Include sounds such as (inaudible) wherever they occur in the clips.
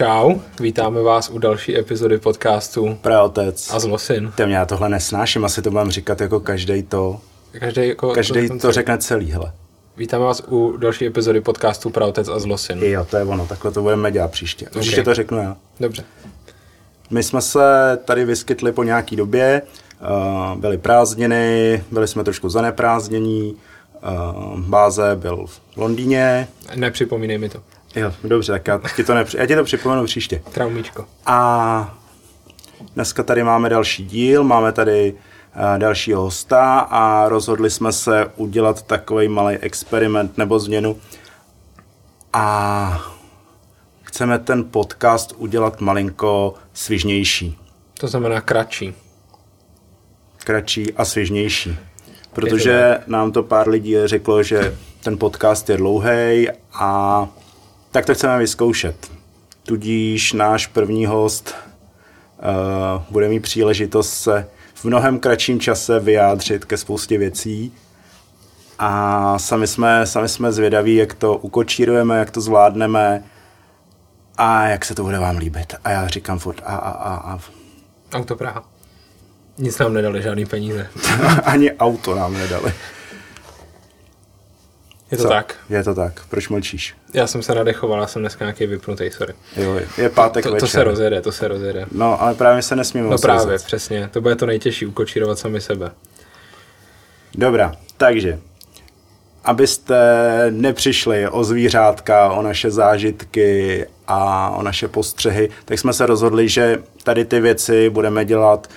Čau, vítáme vás u další epizody podcastu Praotec. a Zlosin. Ty mě já tohle nesnáším, asi to mám říkat jako každý to. Každý, jako, Každý to řekne celý, hele. Vítáme vás u další epizody podcastu Praotec a Zlosin. Jo, to je ono, takhle to budeme dělat příště. Příště Ok. to řeknu já. Dobře. My jsme se tady vyskytli po nějaký době, uh, byly prázdniny, byli jsme trošku zaneprázdnění, uh, Báze byl v Londýně. Nepřipomínej mi to. Jo, dobře, tak já ti to, nepři- já ti to připomenu příště. Traumíčko. A dneska tady máme další díl, máme tady uh, dalšího hosta a rozhodli jsme se udělat takový malý experiment nebo změnu. A chceme ten podcast udělat malinko svižnější, To znamená kratší. kratší a svižnější. Protože nám to pár lidí řeklo, že ten podcast je dlouhý a tak to chceme vyzkoušet. Tudíž náš první host uh, bude mít příležitost se v mnohem kratším čase vyjádřit ke spoustě věcí. A sami jsme, sami jsme zvědaví, jak to ukočírujeme, jak to zvládneme a jak se to bude vám líbit. A já říkám furt a, a, a, a. Auto Praha. Nic nám nedali, žádný peníze. (laughs) Ani auto nám nedali. Je to Co? tak. Je to tak. Proč mlčíš? Já jsem se nadechoval, já jsem dneska nějaký vypnutý, sorry. Jo, je pátek To, večer. to se rozjede, to se rozjede. No, ale právě se nesmíme No právě, přesně. To bude to nejtěžší, ukočírovat sami sebe. Dobrá, takže, abyste nepřišli o zvířátka, o naše zážitky a o naše postřehy, tak jsme se rozhodli, že tady ty věci budeme dělat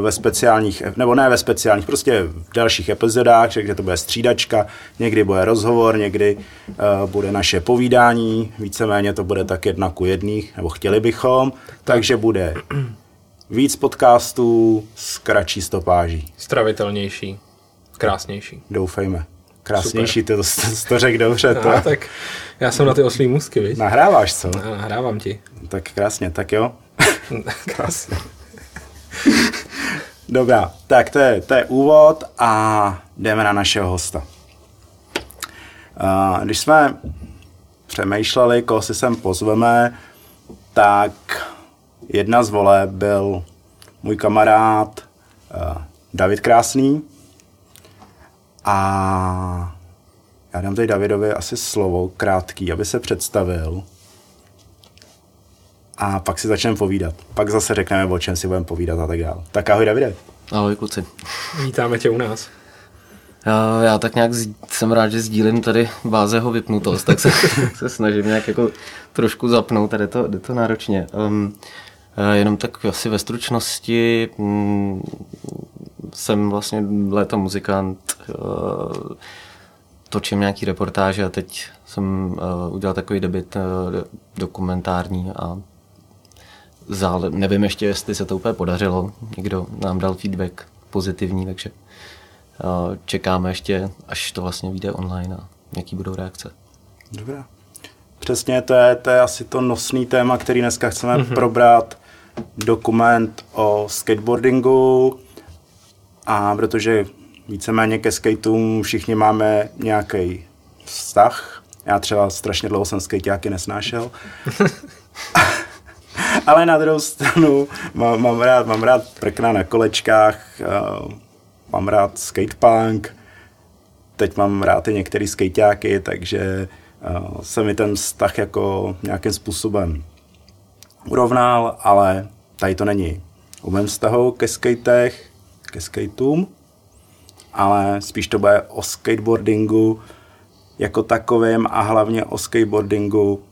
ve speciálních, nebo ne ve speciálních, prostě v dalších epizodách, že to bude střídačka, někdy bude rozhovor, někdy uh, bude naše povídání, víceméně to bude tak jedna ku jedných, nebo chtěli bychom, takže bude víc podcastů s kratší stopáží. Stravitelnější, krásnější. Doufejme. Krásnější, ty to, to, to řekl dobře. To. No, tak já jsem na ty oslí můzky, viď? Nahráváš, co? Já nahrávám ti. Tak krásně, tak jo. (laughs) Krásně. (laughs) Dobrá, tak to je, to je úvod a jdeme na našeho hosta. Když jsme přemýšleli, koho si sem pozveme, tak jedna z voleb byl můj kamarád David Krásný a já dám tady Davidovi asi slovo krátký, aby se představil a pak si začneme povídat. Pak zase řekneme, o čem si budeme povídat a tak dále. Tak ahoj Davide. Ahoj kluci. Vítáme tě u nás. Já, já tak nějak z- jsem rád, že sdílím tady bázeho vypnutost, tak se, (laughs) se snažím nějak jako trošku zapnout, tady to, jde to náročně. Um, eh, jenom tak asi ve stručnosti mm, jsem vlastně léta muzikant, uh, točím nějaký reportáže a teď jsem uh, udělal takový debit uh, dokumentární a zále, nevím ještě, jestli se to úplně podařilo. Někdo nám dal feedback pozitivní, takže uh, čekáme ještě, až to vlastně vyjde online a jaký budou reakce. Dobrá. Přesně, to je, to je asi to nosný téma, který dneska chceme mm-hmm. probrat. Dokument o skateboardingu a protože víceméně ke skateům všichni máme nějaký vztah. Já třeba strašně dlouho jsem skateáky nesnášel. (laughs) Ale na druhou stranu mám, mám, rád, mám rád prkna na kolečkách, uh, mám rád skatepunk, teď mám rád i některé skejťáky, takže uh, se mi ten vztah jako nějakým způsobem urovnal, ale tady to není. U mém vztahu ke skatech, ke skateům, ale spíš to bude o skateboardingu jako takovém a hlavně o skateboardingu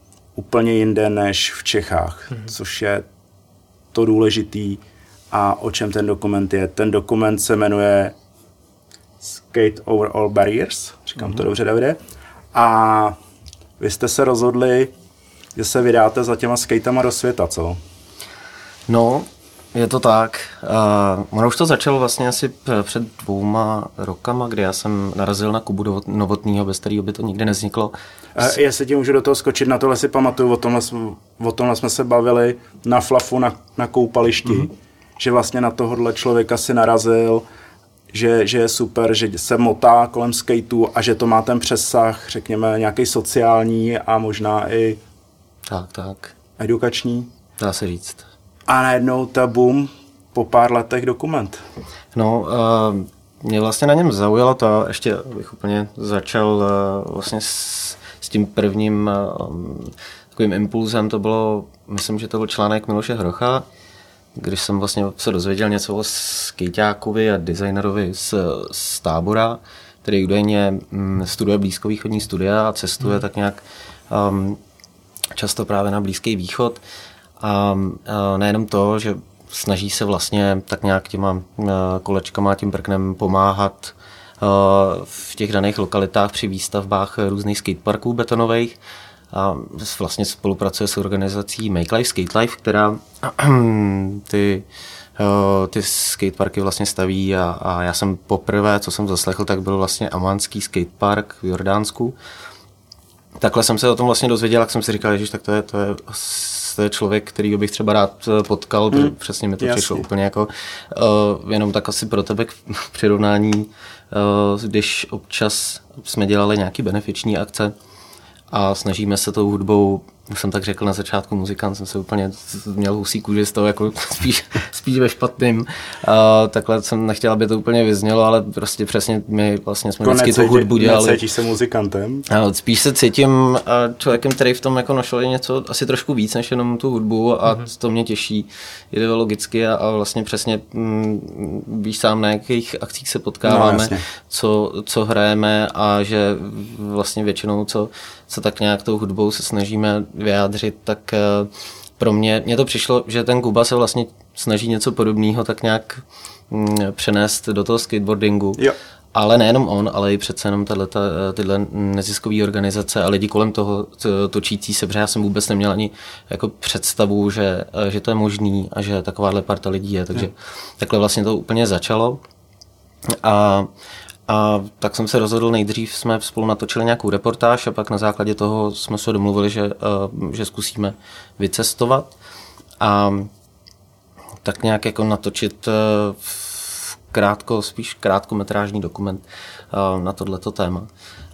úplně jinde než v Čechách, mm-hmm. což je to důležitý a o čem ten dokument je. Ten dokument se jmenuje Skate Over All Barriers, říkám mm-hmm. to dobře, Davide. A vy jste se rozhodli, že se vydáte za těma skatama do světa, co? No, je to tak. Uh, ono už to začalo vlastně asi p- před dvouma rokama, kdy já jsem narazil na Kubu Novot- Novotnýho, bez kterého by to nikdy nevzniklo. S... Já se tím můžu do toho skočit, na tohle si pamatuju, o tomhle, o tomhle jsme se bavili na flafu na, na koupališti, mm-hmm. že vlastně na tohohle člověka si narazil, že, že je super, že se motá kolem skateu a že to má ten přesah, řekněme, nějaký sociální a možná i Tak, tak. Edukační. Dá se říct. A najednou ta boom, po pár letech dokument. No, uh, mě vlastně na něm zaujalo to, ještě bych úplně začal uh, vlastně s, s tím prvním uh, takovým impulzem, to bylo, myslím, že to byl článek Miloše Hrocha, když jsem vlastně se dozvěděl něco o skejťákovi a designerovi z, z tábora, který údajně mm, studuje blízkovýchodní studia a cestuje hmm. tak nějak um, často právě na Blízký východ. A nejenom to, že snaží se vlastně tak nějak těma uh, kolečkama, tím prknem pomáhat uh, v těch daných lokalitách při výstavbách různých skateparků betonových, a vlastně spolupracuje s organizací Make Life Skate Life, která (clears throat) ty, ty skateparky vlastně staví a, a já jsem poprvé, co jsem zaslechl, tak byl vlastně Amanský skatepark v Jordánsku. Takhle jsem se o tom vlastně dozvěděl, jak jsem si říkal, že tak to je, to je to je člověk, který bych třeba rád eh, potkal, hmm. přesně mi to Jasně. přišlo úplně jako uh, jenom tak asi pro tebe k (laughs) přirovnání, uh, když občas jsme dělali nějaký benefiční akce, a snažíme se tou hudbou, už jsem tak řekl na začátku, muzikant jsem se úplně měl husí kůži z toho jako (laughs) spíš, spíš ve špatným. A takhle jsem nechtěl, aby to úplně vyznělo, ale prostě přesně my vlastně jsme vždycky tu hudbu dělali. Necítíš se muzikantem? A spíš se cítím člověkem, který v tom jako našel něco asi trošku víc než jenom tu hudbu a mm-hmm. to mě těší ideologicky a, a vlastně přesně mm, víš sám, na jakých akcích se potkáváme, no, co, co hrajeme a že vlastně většinou co co tak nějak tou hudbou se snažíme vyjádřit, tak eh, pro mě, mě to přišlo, že ten Kuba se vlastně snaží něco podobného tak nějak mm, přenést do toho skateboardingu. Jo. Ale nejenom on, ale i přece jenom tato, eh, tyhle neziskové organizace a lidi kolem toho točící se, protože já jsem vůbec neměl ani jako představu, že, eh, že to je možný a že takováhle parta lidí je. Takže takhle vlastně to úplně začalo. A a tak jsem se rozhodl, nejdřív jsme spolu natočili nějakou reportáž a pak na základě toho jsme se domluvili, že, uh, že zkusíme vycestovat a tak nějak jako natočit uh, krátko, spíš krátkometrážní dokument uh, na tohleto téma.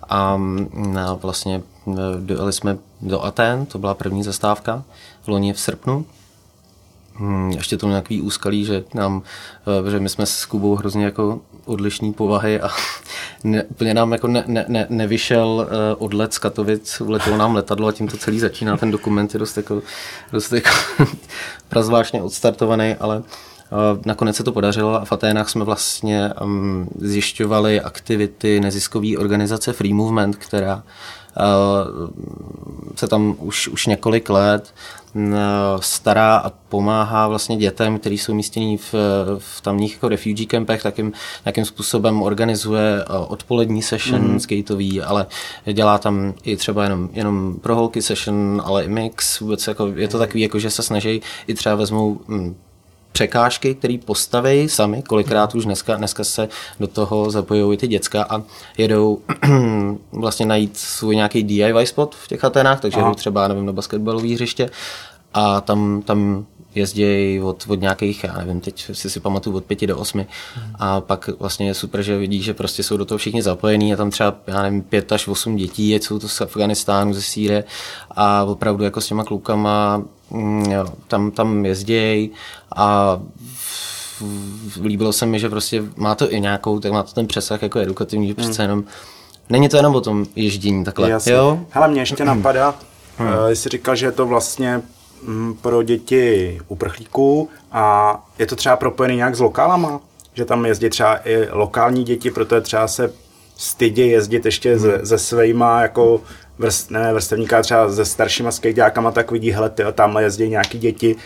A na vlastně dojeli jsme do Aten, to byla první zastávka v loni v srpnu Hmm, ještě to nějaký úskalí, že nám, eh, že my jsme s Kubou hrozně jako odlišní povahy a (laughs) ne, úplně nám jako ne, ne, ne, nevyšel uh, odlet z Katovic, uletělo nám letadlo a tím to celý začíná. Ten dokument je dost jako, dost jako (laughs) prazvážně odstartovaný, ale uh, nakonec se to podařilo a v Aténách jsme vlastně um, zjišťovali aktivity neziskové organizace Free Movement, která se tam už, už několik let stará a pomáhá vlastně dětem, kteří jsou umístění v, v tamních jako refugee campech, takým nějakým způsobem organizuje odpolední session mm. skateový, ale dělá tam i třeba jenom, jenom pro holky session, ale i mix, vůbec jako, je to takový, jako, že se snaží i třeba vezmou hm, překážky, které postaví sami, kolikrát už dneska, dneska se do toho zapojují ty děcka a jedou (clears throat) vlastně najít svůj nějaký DIY spot v těch Atenách, takže jdou třeba, nevím, na basketbalové hřiště a tam, tam jezdí od, od nějakých, já nevím, teď si si pamatuju, od pěti do osmi mm. a pak vlastně je super, že vidí, že prostě jsou do toho všichni zapojení a tam třeba, já nevím, pět až osm dětí, jsou to z Afganistánu, ze Sýrie a opravdu jako s těma klukama mm, jo, tam, tam jezdí a líbilo se mi, že prostě má to i nějakou, tak má to ten přesah jako edukativní, že přece jenom Není to jenom o tom ježdění takhle, Jasně. jo? Hele, mě ještě napadá, hmm. uh, jsi říkal, že je to vlastně pro děti uprchlíků a je to třeba propojený nějak s lokálama, že tam jezdí třeba i lokální děti, protože třeba se stydí jezdit ještě hmm. se, se svýma jako vrst, ne, vrstevníka třeba se staršíma skejťákama, tak vidí, hele, ty, tamhle jezdí nějaký děti,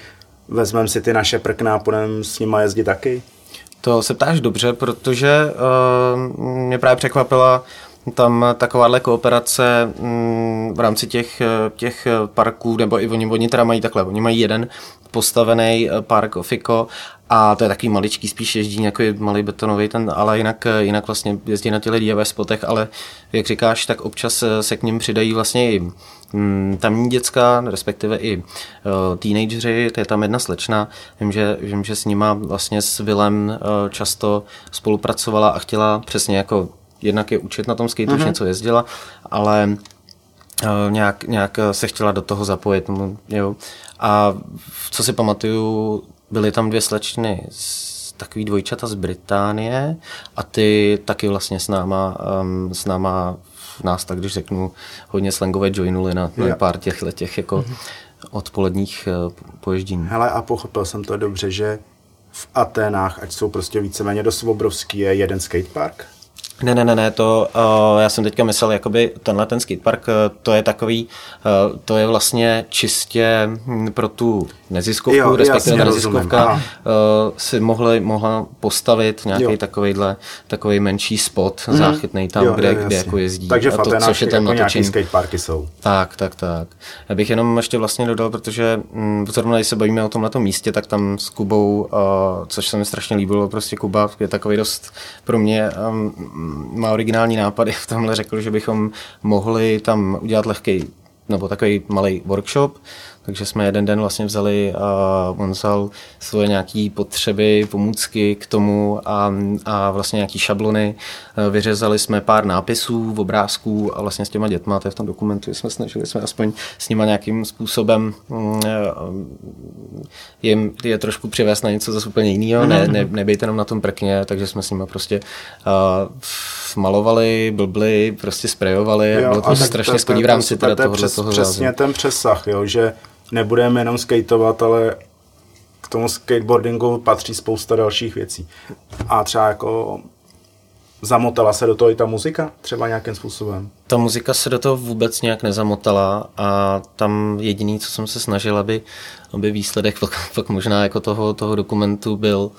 vezmeme si ty naše prkna a půjdeme s nima jezdit taky. To se ptáš dobře, protože uh, mě právě překvapila tam takováhle kooperace mm, v rámci těch, těch parků, nebo i oni, oni teda mají takhle, oni mají jeden postavený eh, park Ofiko a to je takový maličký, spíš jezdí jako malý betonový, ten, ale jinak, eh, jinak vlastně jezdí na těch DIY spotech, ale jak říkáš, tak občas eh, se k ním přidají vlastně i mm, tamní děcka, respektive i uh, teenageři, to je tam jedna slečna, vím, že, vím, že s nima vlastně s Vilem uh, často spolupracovala a chtěla přesně jako jednak je učit na tom skateu, mm-hmm. už něco jezdila, ale nějak, nějak se chtěla do toho zapojit. No, jo. A co si pamatuju, byly tam dvě slečny z takový dvojčata z Británie a ty taky vlastně s náma, um, s náma nás tak, když řeknu, hodně slangové joinuli na, na pár těch těch jako mm-hmm. odpoledních uh, poježdění. Hele, a pochopil jsem to dobře, že v Aténách, ať jsou prostě víceméně dost obrovský, je jeden skatepark? Ne, ne, ne, ne, to uh, já jsem teďka myslel, jakoby tenhle ten skatepark, uh, to je takový, uh, to je vlastně čistě hm, pro tu neziskovku, jo, respektive jasně, neziskovka uh, si mohli, mohla postavit nějaký takovýhle, takový menší spot mm. záchytný tam, jo, kde, jo, kde jako jezdí. Takže v to, což je tam jako nějaký skateparky jsou. Tak, tak, tak. Já bych jenom ještě vlastně dodal, protože hm, zrovna když se bavíme o tomhle místě, tak tam s Kubou, uh, což se mi strašně líbilo, prostě Kuba je takový dost pro mě um, má originální nápady (laughs) v tomhle řekl, že bychom mohli tam udělat lehký nebo takový malý workshop, takže jsme jeden den vlastně vzali a on vzal svoje nějaké potřeby, pomůcky k tomu a, a vlastně nějaké šablony. Vyřezali jsme pár nápisů, obrázků a vlastně s těma dětma, to je v tom dokumentu, jsme snažili jsme aspoň s nima nějakým způsobem mm, jim je trošku přivést na něco zase úplně jiného, ne, mhm. ne, nebejte jenom na tom prkně, takže jsme s nimi prostě uh, malovali, blbli, prostě sprejovali jo, a bylo to strašně skvělé v rámci teda toho, přes, toho Přesně ten přesah, jo, že nebudeme jenom skateovat, ale k tomu skateboardingu patří spousta dalších věcí. A třeba jako zamotala se do toho i ta muzika třeba nějakým způsobem? Ta muzika se do toho vůbec nějak nezamotala a tam jediný, co jsem se snažil, aby, aby výsledek pak, pak možná jako toho, toho dokumentu byl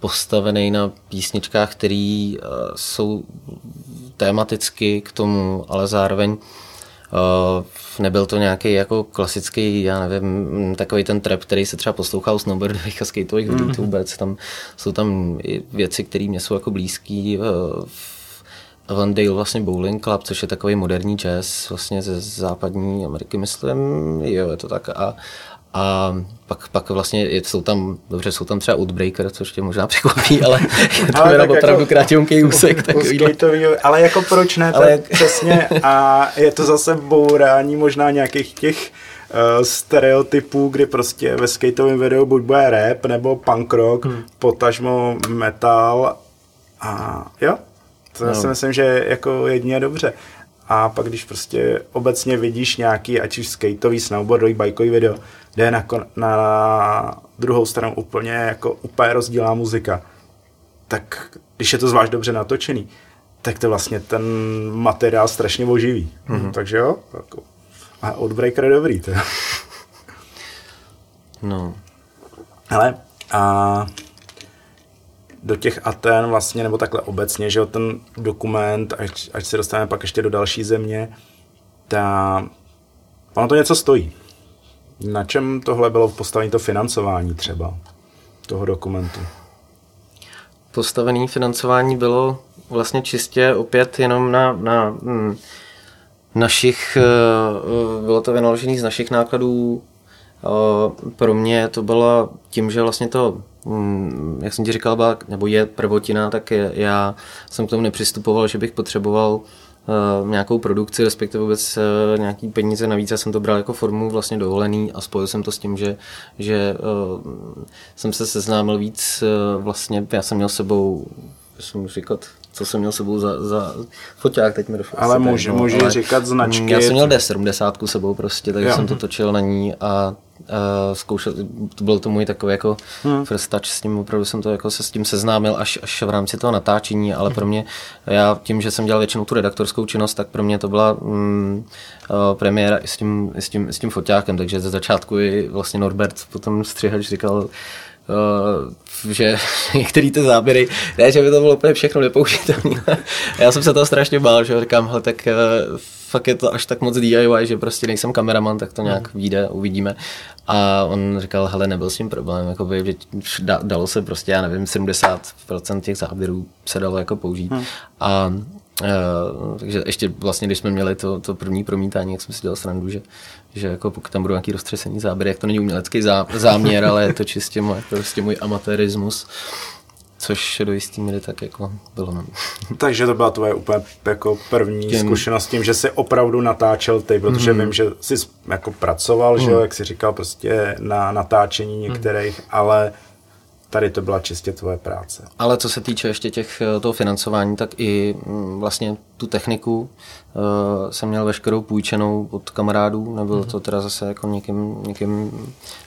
postavený na písničkách, které uh, jsou tematicky k tomu, ale zároveň uh, nebyl to nějaký jako klasický, já nevím, takový ten trap, který se třeba poslouchal snowboardových a skateových mm. hmm vůbec. Tam jsou tam i věci, které mě jsou jako blízký. Uh, Avondale vlastně Bowling Club, což je takový moderní jazz vlastně ze západní Ameriky, myslím, jo, je to tak. A, a pak, pak vlastně jsou tam, dobře, jsou tam třeba Outbreaker, což tě možná překvapí, ale (laughs) je to jenom opravdu jako, krátěnký úsek. Takový, ale jako proč ne, ale jak... přesně a je to zase bourání možná nějakých těch uh, stereotypů, kdy prostě ve skateovém videu buď bude rap nebo punk rock, hmm. potažmo metal a jo, to no. si myslím, že jako jedině dobře. A pak když prostě obecně vidíš nějaký, ať už skateový, snowboardový, bajkový video, jde na, na druhou stranu úplně jako úplně rozdílná muzika. Tak když je to zvlášť dobře natočený, tak to vlastně ten materiál strašně oživí. Mm-hmm. Takže jo, jako, a Outbreaker je dobrý. To. no. Ale a do těch Aten vlastně, nebo takhle obecně, že ten dokument, až, až se dostaneme pak ještě do další země, ta, ono to něco stojí. Na čem tohle bylo postavení to financování třeba toho dokumentu? Postavený financování bylo vlastně čistě opět jenom na, na hm, našich, eh, bylo to vynaložené z našich nákladů. Eh, pro mě to bylo tím, že vlastně to, hm, jak jsem ti říkal, nebo je prvotina, tak je, já jsem k tomu nepřistupoval, že bych potřeboval uh, nějakou produkci, respektive vůbec uh, nějaký peníze navíc. Já jsem to bral jako formu vlastně dovolený a spojil jsem to s tím, že, že uh, jsem se seznámil víc uh, vlastně, já jsem měl sebou, jsem říkat, co jsem měl sebou za, za foťák, teď mi došlo. Ale může, může říkat značky. Já jsem měl D70 sebou prostě, takže jo. jsem to točil na ní a zkoušel, to byl to můj takový jako hmm. first touch s tím, opravdu jsem to jako se s tím seznámil až, až v rámci toho natáčení, ale pro mě, já tím, že jsem dělal většinou tu redaktorskou činnost, tak pro mě to byla mm, uh, premiéra i s tím, i s tím, s tím foťákem, takže ze začátku i vlastně Norbert potom střihač říkal, Uh, že (laughs) některé ty záběry, ne, že by to bylo úplně všechno nepoužitelné. Já jsem se toho strašně bál, že říkám, hele, tak uh, fakt je to až tak moc DIY, že prostě nejsem kameraman, tak to nějak mm. vyjde, uvidíme. A on říkal, hele, nebyl s tím problém, jako by, dalo se prostě, já nevím, 70% těch záběrů se dalo jako použít. Hmm. A Uh, takže ještě vlastně, když jsme měli to, to první promítání, jak jsme si dělali srandu, že, že jako pokud tam budou nějaký roztřesení záběry, jak to není umělecký zá, záměr, ale je to čistě můj, prostě můj amatérismus. Což do jistý míry tak jako bylo. No. Takže to byla tvoje úplně jako první tím. zkušenost tím, že jsi opravdu natáčel ty, protože mm. vím, že jsi jako pracoval, mm. že jo, jak jsi říkal, prostě na natáčení některých, mm. ale tady to byla čistě tvoje práce. Ale co se týče ještě těch, eh, toho financování, tak i mm, vlastně tu techniku uh, jsem měl veškerou půjčenou od kamarádů, nebylo mm-hmm. to teda zase jako někým, někým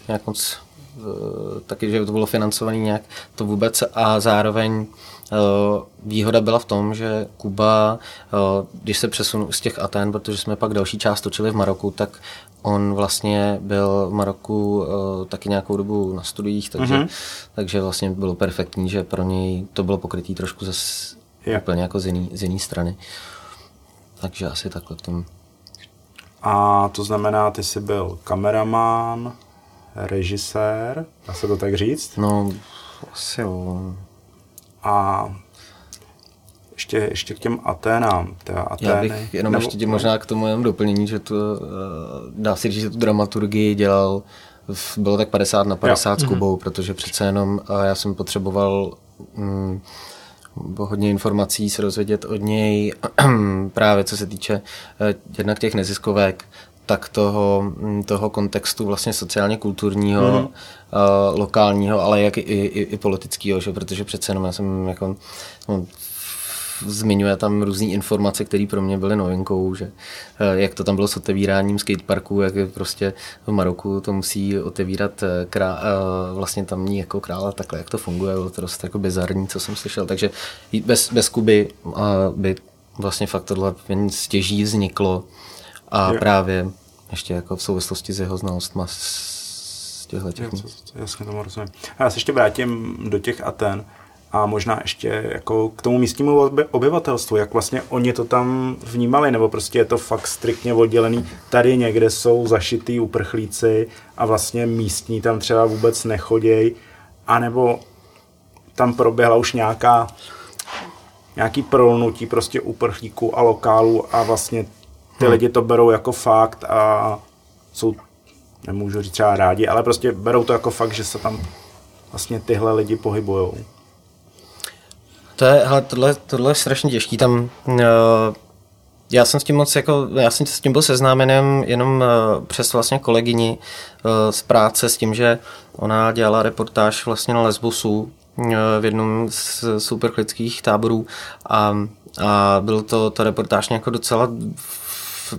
nějak moc taky, že to bylo financované nějak to vůbec a zároveň uh, výhoda byla v tom, že Kuba, když se přesunu z těch Aten, protože jsme pak další část točili v Maroku, tak On vlastně byl v Maroku taky nějakou dobu na studiích, takže, mm-hmm. takže vlastně bylo perfektní, že pro něj to bylo pokrytý trošku zase yeah. úplně jako z jiný, z jiný strany. Takže asi takhle v tom. A to znamená, ty jsi byl kameraman, režisér, dá se to tak říct? No, asi jo. A ještě, ještě k těm Aténám. Teda Atény, Já bych jenom nebo... ještě možná k tomu jenom doplnění, že to, eh, dá se říct, že tu dramaturgii dělal, bylo tak 50 na 50 jo. s. Kubou, mm-hmm. protože přece jenom já jsem potřeboval mm, hodně informací se dozvědět od něj, (clears throat) právě co se týče eh, jednak těch neziskovek, tak toho, mm, toho kontextu vlastně sociálně kulturního, mm-hmm. uh, lokálního, ale jak i, i, i politického, že? protože přece jenom já jsem jako, no, zmiňuje tam různé informace, které pro mě byly novinkou, že eh, jak to tam bylo s otevíráním skateparku, jak je prostě v Maroku to musí otevírat eh, krá, eh, vlastně tamní jako král a takhle, jak to funguje, bylo to dost jako bizarní, co jsem slyšel, takže bez, bez Kuby by vlastně fakt tohle stěží vzniklo a právě ještě jako v souvislosti s jeho znalostma z těchto těch. Jasně tomu rozumím. A já se ještě vrátím do těch Aten a možná ještě jako k tomu místnímu obyvatelstvu, jak vlastně oni to tam vnímali, nebo prostě je to fakt striktně oddělený. Tady někde jsou zašitý uprchlíci a vlastně místní tam třeba vůbec nechoděj, anebo tam proběhla už nějaká nějaký prolnutí prostě uprchlíků a lokálů a vlastně ty hmm. lidi to berou jako fakt a jsou, nemůžu říct třeba rádi, ale prostě berou to jako fakt, že se tam vlastně tyhle lidi pohybujou. To je, hele, tohle, tohle je strašně těžký. Tam, uh, já jsem s tím moc jako, já jsem s tím byl seznámen jenom uh, přes vlastně kolegyni uh, z práce s tím, že ona dělala reportáž vlastně na Lesbosu uh, v jednom z superklických táborů a, a byl to ta reportáž jako docela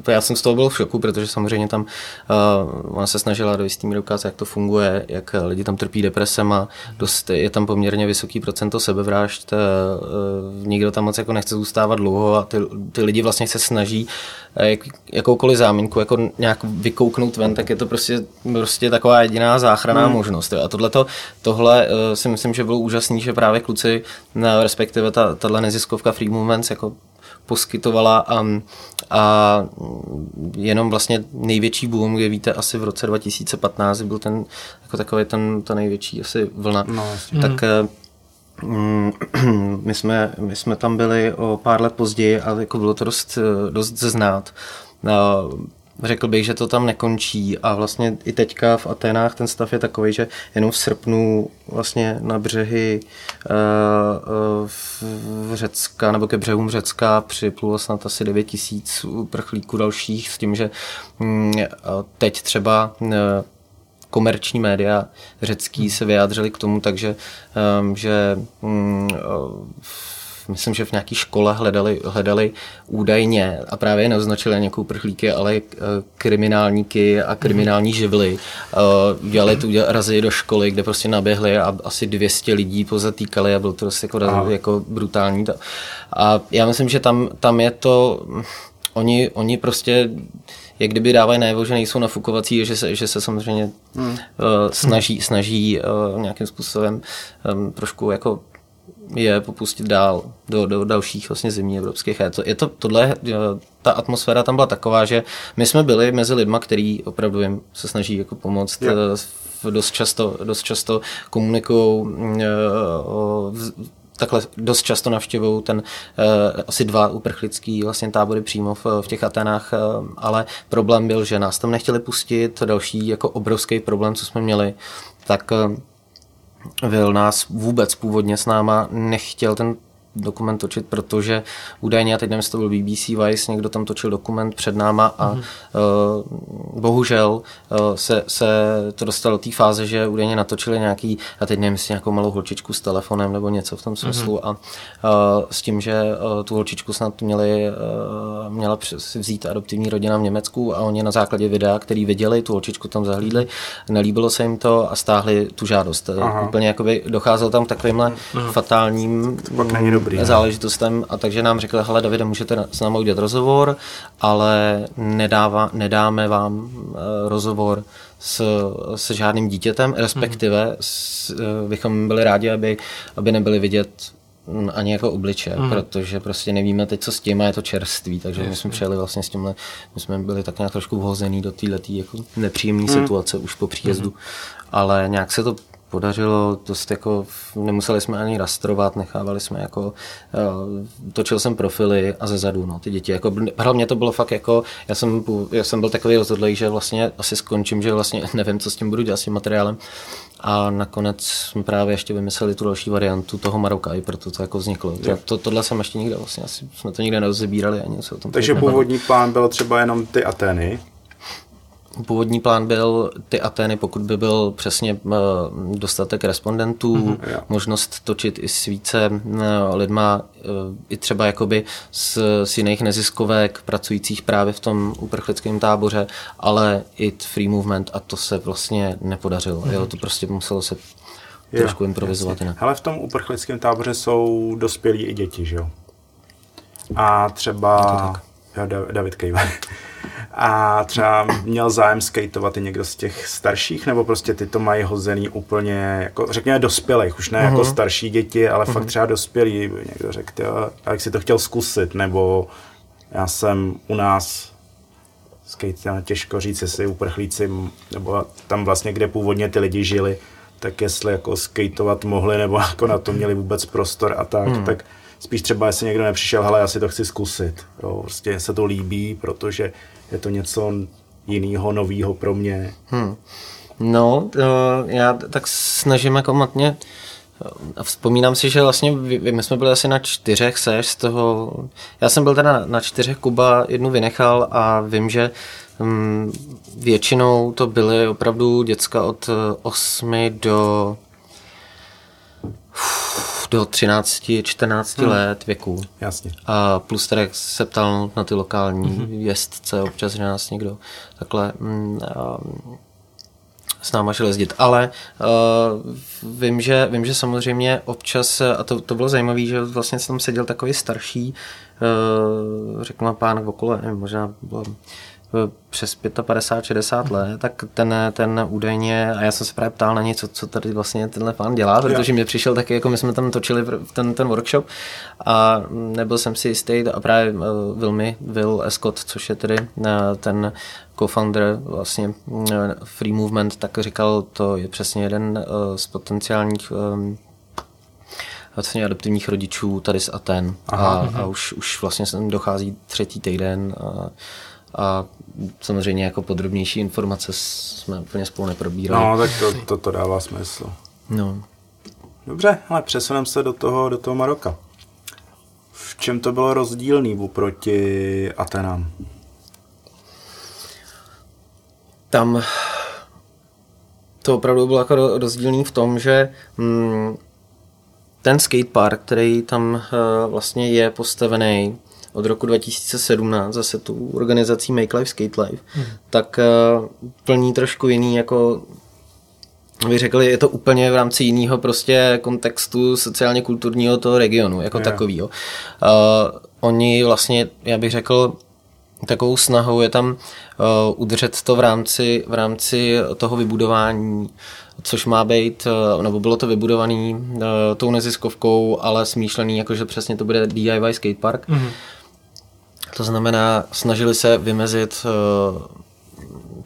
já jsem z toho byl v šoku, protože samozřejmě tam uh, ona se snažila do jistý míry ukázat, jak to funguje, jak lidi tam trpí depresem a dost, je tam poměrně vysoký procento sebevražd, uh, nikdo tam moc jako nechce zůstávat dlouho a ty, ty lidi vlastně se snaží jak, jakoukoliv záminku jako nějak vykouknout ven, tak je to prostě, prostě taková jediná záchranná hmm. možnost. Jo. A tohleto, tohle uh, si myslím, že bylo úžasný, že právě kluci, respektive ta, tahle neziskovka Free Movements jako poskytovala a, a jenom vlastně největší boom, kde víte, asi v roce 2015 byl ten, jako takový ten, ta největší asi vlna, no, tak mm. (clears throat) my jsme, my jsme tam byli o pár let později a jako bylo to dost, dost znát řekl bych, že to tam nekončí. A vlastně i teďka v Aténách ten stav je takový, že jenom v srpnu vlastně na břehy uh, v Řecka nebo ke břehům Řecka připlulo snad asi 9 tisíc prchlíků dalších s tím, že um, teď třeba uh, komerční média řecký se vyjádřili k tomu, takže um, že um, myslím, že v nějaké škole hledali, hledali údajně a právě neoznačili nějakou prchlíky, ale eh, kriminálníky a kriminální živly. Eh, dělali tu razy do školy, kde prostě naběhli a asi 200 lidí pozatýkali a byl to prostě jako, jako brutální. A já myslím, že tam, tam je to, oni, oni prostě jak kdyby dávají najevo, že nejsou nafukovací, že se, že se samozřejmě hmm. uh, snaží, snaží uh, nějakým způsobem um, trošku jako je popustit dál do, do dalších vlastně zemí evropských. Je to, je to tohle, ta atmosféra tam byla taková, že my jsme byli mezi lidma, který opravdu jim se snaží jako pomoct, yeah. dost často, dost často komunikují takhle dost často navštěvují ten uh, asi dva uprchlický vlastně tábory přímo v, v těch Atenách, uh, ale problém byl, že nás tam nechtěli pustit, další jako obrovský problém, co jsme měli, tak uh, Will nás vůbec původně s náma nechtěl ten dokument točit, protože údajně, a teď nevím, to byl BBC Vice, někdo tam točil dokument před náma a mm. uh, bohužel uh, se, se to dostalo do té fáze, že údajně natočili nějaký, a teď nevím, nějakou malou holčičku s telefonem nebo něco v tom smyslu mm. a uh, s tím, že uh, tu holčičku snad měli, uh, měla si vzít adoptivní rodina v Německu a oni na základě videa, který viděli, tu holčičku tam zahlídli, nelíbilo se jim to a stáhli tu žádost. Aha. Úplně jakoby docházelo tam k takovýmhle mm. fatálním dobrý, ne? záležitostem a takže nám řekli, hele Davide, můžete s námi udělat rozhovor, ale nedává, nedáme vám uh, rozhovor s, se žádným dítětem, respektive mm. s, uh, bychom byli rádi, aby, aby nebyli vidět ani jako obliče, mm. protože prostě nevíme teď, co s tím a je to čerství, takže Jasně. my jsme přijeli vlastně s tímhle, my jsme byli tak nějak trošku vhozený do této jako nepříjemné mm. situace už po příjezdu, mm. ale nějak se to podařilo dost jako, nemuseli jsme ani rastrovat, nechávali jsme jako, uh, točil jsem profily a ze zadu, no, ty děti, jako, hlavně to bylo fakt jako, já jsem, já jsem byl takový rozhodlý, že vlastně asi skončím, že vlastně (laughs) nevím, co s tím budu dělat s tím materiálem, a nakonec jsme právě ještě vymysleli tu další variantu toho Maroka, i proto to jako vzniklo. To, to, tohle jsem ještě nikde vlastně, asi jsme to nikde nerozebírali ani se o tom. Takže původní plán byl třeba jenom ty Atény, Původní plán byl ty Atény, pokud by byl přesně eh, dostatek respondentů, mm-hmm, možnost točit i s více eh, lidma, eh, i třeba jakoby z, z jiných neziskovek pracujících právě v tom uprchlickém táboře, ale i free movement a to se vlastně nepodařilo. Mm-hmm. Jo, to prostě muselo se jo, trošku improvizovat jinak. Ale v tom uprchlickém táboře jsou dospělí i děti, že jo? A třeba... Jo, David Kejva. A třeba měl zájem skateovat i někdo z těch starších, nebo prostě ty to mají hozený úplně, jako řekněme dospělých, už ne uh-huh. jako mhm. starší děti, ale uh-huh. fakt třeba dospělí. Někdo řekl, jo, jak si to chtěl zkusit, nebo já jsem u nás skate, těžko říct, jestli uprchlíci, nebo tam vlastně, kde původně ty lidi žili, tak jestli jako skateovat mohli, nebo jako na to měli vůbec prostor a tak, hmm. tak spíš třeba, jestli někdo nepřišel, hele, já si to chci zkusit. Jo, prostě se to líbí, protože je to něco jiného, nového pro mě. Hmm. No, já tak snažím jako matně a vzpomínám si, že vlastně my jsme byli asi na čtyřech seš z toho, já jsem byl teda na čtyřech, Kuba jednu vynechal a vím, že um, většinou to byly opravdu děcka od 8 do do 13, 14 hmm. let věku. Jasně. A plus teda se ptal na ty lokální hmm. jezdce, občas, že nás někdo takhle mm, a, s náma šel jezdit. Ale uh, vím, že, vím, že samozřejmě občas, a to, to bylo zajímavé, že vlastně jsem tam seděl takový starší, uh, řeknu pán okolo, nevím, možná bylo přes 55, 60 let, tak ten, ten údajně, a já jsem se právě ptal na něco, co tady vlastně tenhle pán dělá, protože mě přišel taky, jako my jsme tam točili ten, ten workshop a nebyl jsem si jistý a právě uh, Will Escott, což je tedy uh, ten co-founder vlastně uh, Free Movement, tak říkal, to je přesně jeden z potenciálních um, vlastně adoptivních rodičů tady z Aten. Aha, a, a už, už vlastně sem dochází třetí týden a, a samozřejmě jako podrobnější informace jsme úplně spolu neprobírali. No, tak to, to, to dává smysl. No. Dobře, ale přesuneme se do toho, do toho Maroka. V čem to bylo rozdílný oproti Atenám? Tam to opravdu bylo jako rozdílný v tom, že mm, ten skatepark, který tam uh, vlastně je postavený, od roku 2017 zase tu organizací Make Life Skate Life, hmm. tak uh, plní trošku jiný jako vy řekli, je to úplně v rámci jiného prostě kontextu sociálně kulturního toho regionu jako yeah. takového. Uh, oni vlastně, já bych řekl, takovou snahou je tam uh, udržet to v rámci, v rámci toho vybudování, což má být, uh, nebo bylo to vybudované uh, tou neziskovkou, ale smýšlený, jakože přesně to bude DIY skatepark. Mm-hmm. To znamená, snažili se vymezit uh,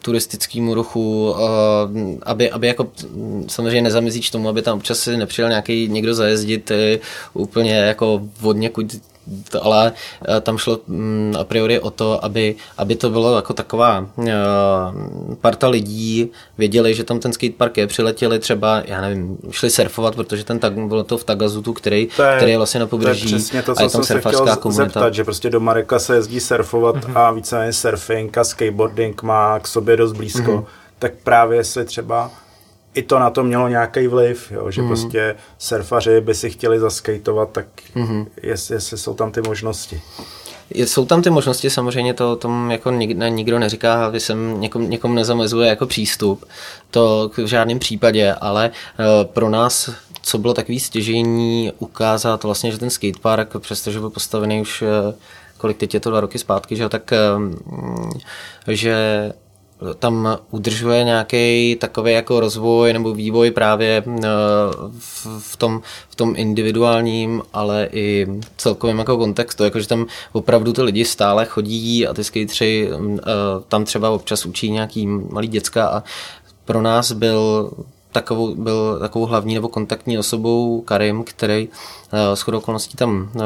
turistickému ruchu, uh, aby, aby jako samozřejmě nezamizíč tomu, aby tam občas si nepřijel nějaký někdo zajezdit úplně jako vodně, kud to, ale eh, tam šlo mm, a priori o to, aby, aby to bylo jako taková uh, parta lidí, věděli, že tam ten skatepark je, přiletěli třeba, já nevím, šli surfovat, protože ten tag, bylo to v Tagazutu, který, To je- který je vlastně na To je pobřeží přesně to, a co je tam jsem se chtěl komunita. zeptat, že prostě do Mareka se jezdí surfovat Mhm. a víceméně surfing a skateboarding má k sobě dost blízko, Mhm. tak právě jestli třeba i to na to mělo nějaký vliv, jo, že prostě surfaři by si chtěli zaskejtovat, tak jestli, jestli jsou tam ty možnosti. Jsou tam ty možnosti, samozřejmě to tom jako nik, nikdo neříká, aby jsem někom, někomu nezamezuje jako přístup, to v žádném případě, ale eh, pro nás, co bylo takový stěžení, ukázat vlastně, že ten skatepark, přestože byl postavený už, eh, kolik teď je to dva roky zpátky, že, tak eh, mm, že tam udržuje nějaký takový jako rozvoj nebo vývoj právě eh, v, tom, v tom individuálním, ale i celkovém jako kontextu, jakože tam opravdu ty lidi stále chodí a ty skateři eh, tam třeba občas učí nějaký malý děcka a pro nás byl takovou, byl takovou hlavní nebo kontaktní osobou Karim, který uh, s chodou okolností tam uh,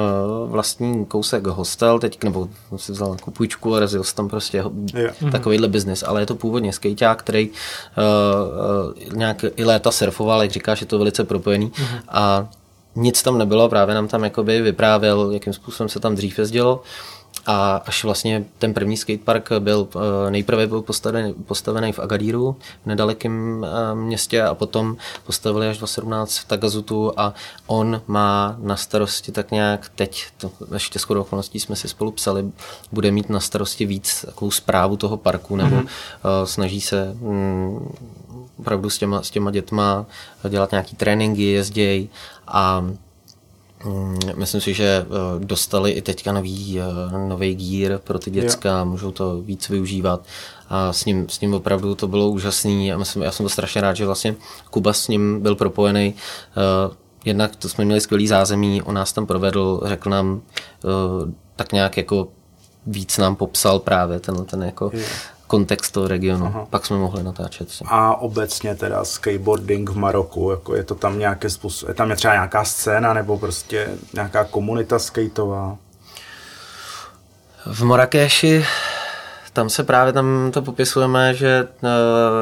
vlastní kousek hostel, teď, nebo si vzal jako půjčku a razil se tam prostě ho, Jo. takovýhle biznis, ale je to původně skejťák, který uh, uh, nějak i léta surfoval, jak říkáš, je to velice propojený. A nic tam nebylo, právě nám tam jakoby vyprávěl, jakým způsobem se tam dřív jezdilo a až vlastně ten první skatepark byl, eh, nejprve byl postavený, postavený v Agadíru, v nedalekém eh, městě a potom postavili až 2017 v Tagazutu a on má na starosti tak nějak teď, to ještě shodou okolností jsme si spolu psali, bude mít na starosti víc takovou zprávu toho parku nebo mm-hmm. snaží se mm, opravdu s těma, s těma dětma dělat nějaký tréninky, jezděj a Myslím si, že eh, dostali i teďka nový, eh, nový gear pro ty děcka, můžou to víc využívat. A s ním, s ním opravdu to bylo úžasný. A myslím, já jsem to strašně rád, že vlastně Kuba s ním byl propojený. Eh, Jednak to jsme měli skvělý zázemí, on nás tam provedl, řekl nám tak nějak jako víc nám popsal právě ten, ten jako kontext toho regionu. Aha. Pak jsme mohli natáčet. s ním. A obecně teda skateboarding v Maroku, jako je to tam nějaké způsob, je tam je třeba nějaká scéna nebo prostě nějaká komunita skateová? V Marrakeši tam se právě tam to popisujeme, že uh,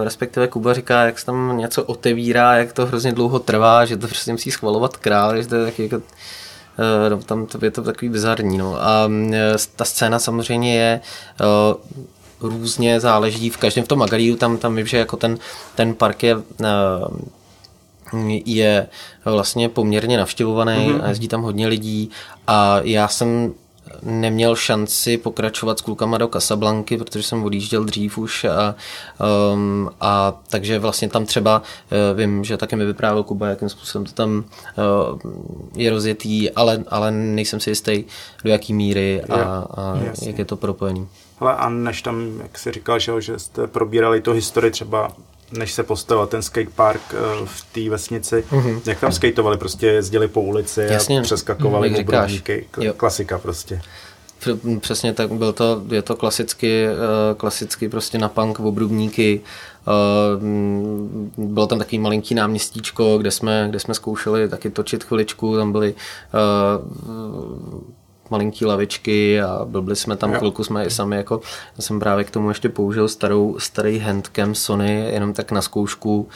respektive Kuba říká, jak se tam něco otevírá, jak to hrozně dlouho trvá, že to prostě musí schvalovat král, že to je taky jako, uh, no, tam je to takový bizarní. No. A uh, ta scéna samozřejmě je různě záleží v každém v tom Agaríu, tam, tam vím, že jako ten, ten park je uh, je vlastně poměrně navštěvovaný mm-hmm. a jezdí tam hodně lidí a já jsem neměl šanci pokračovat s klukama do Casablanky, protože jsem odjížděl dřív už a, um, a takže vlastně tam třeba uh, vím, že taky mi vyprávěl Kuba, jakým způsobem to tam uh, je rozjetý, ale, ale nejsem si jistý, do jaký míry a, a jasně. jak je to propojený. Hele, a než tam, jak jsi říkal, že, že jste probírali tu historii třeba než se postavil ten skatepark eh, v té vesnici, mm-hmm. jak tam skateovali, prostě jezdili po ulici Jasně, a přeskakovali obrubníky, Jo. klasika prostě. Pr- Přesně tak, byl to, je to klasicky, eh, klasicky prostě na punk obrubníky. Eh, mm, Bylo tam takový malinký náměstíčko, kde jsme, kde jsme zkoušeli taky točit chviličku, tam byly malinký lavičky a byli jsme tam, Jo. chvilku jsme i sami, jako, já jsem právě k tomu ještě použil starou, starý handcam Sony, jenom tak na zkoušku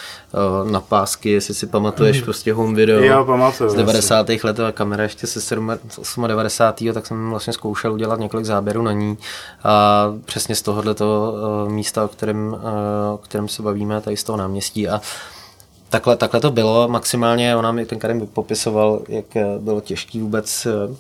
uh, na pásky, jestli si pamatuješ prostě home video Jo, pamatuju, z jasně. 90. let a kamera ještě se 7 98. tak jsem vlastně zkoušel udělat několik záběrů na ní a přesně z tohoto místa, o kterém, uh, o kterém se bavíme, tady z toho náměstí a Takhle, takhle to bylo, maximálně ona mi ten Karim popisoval, jak eh, bylo těžký vůbec eh,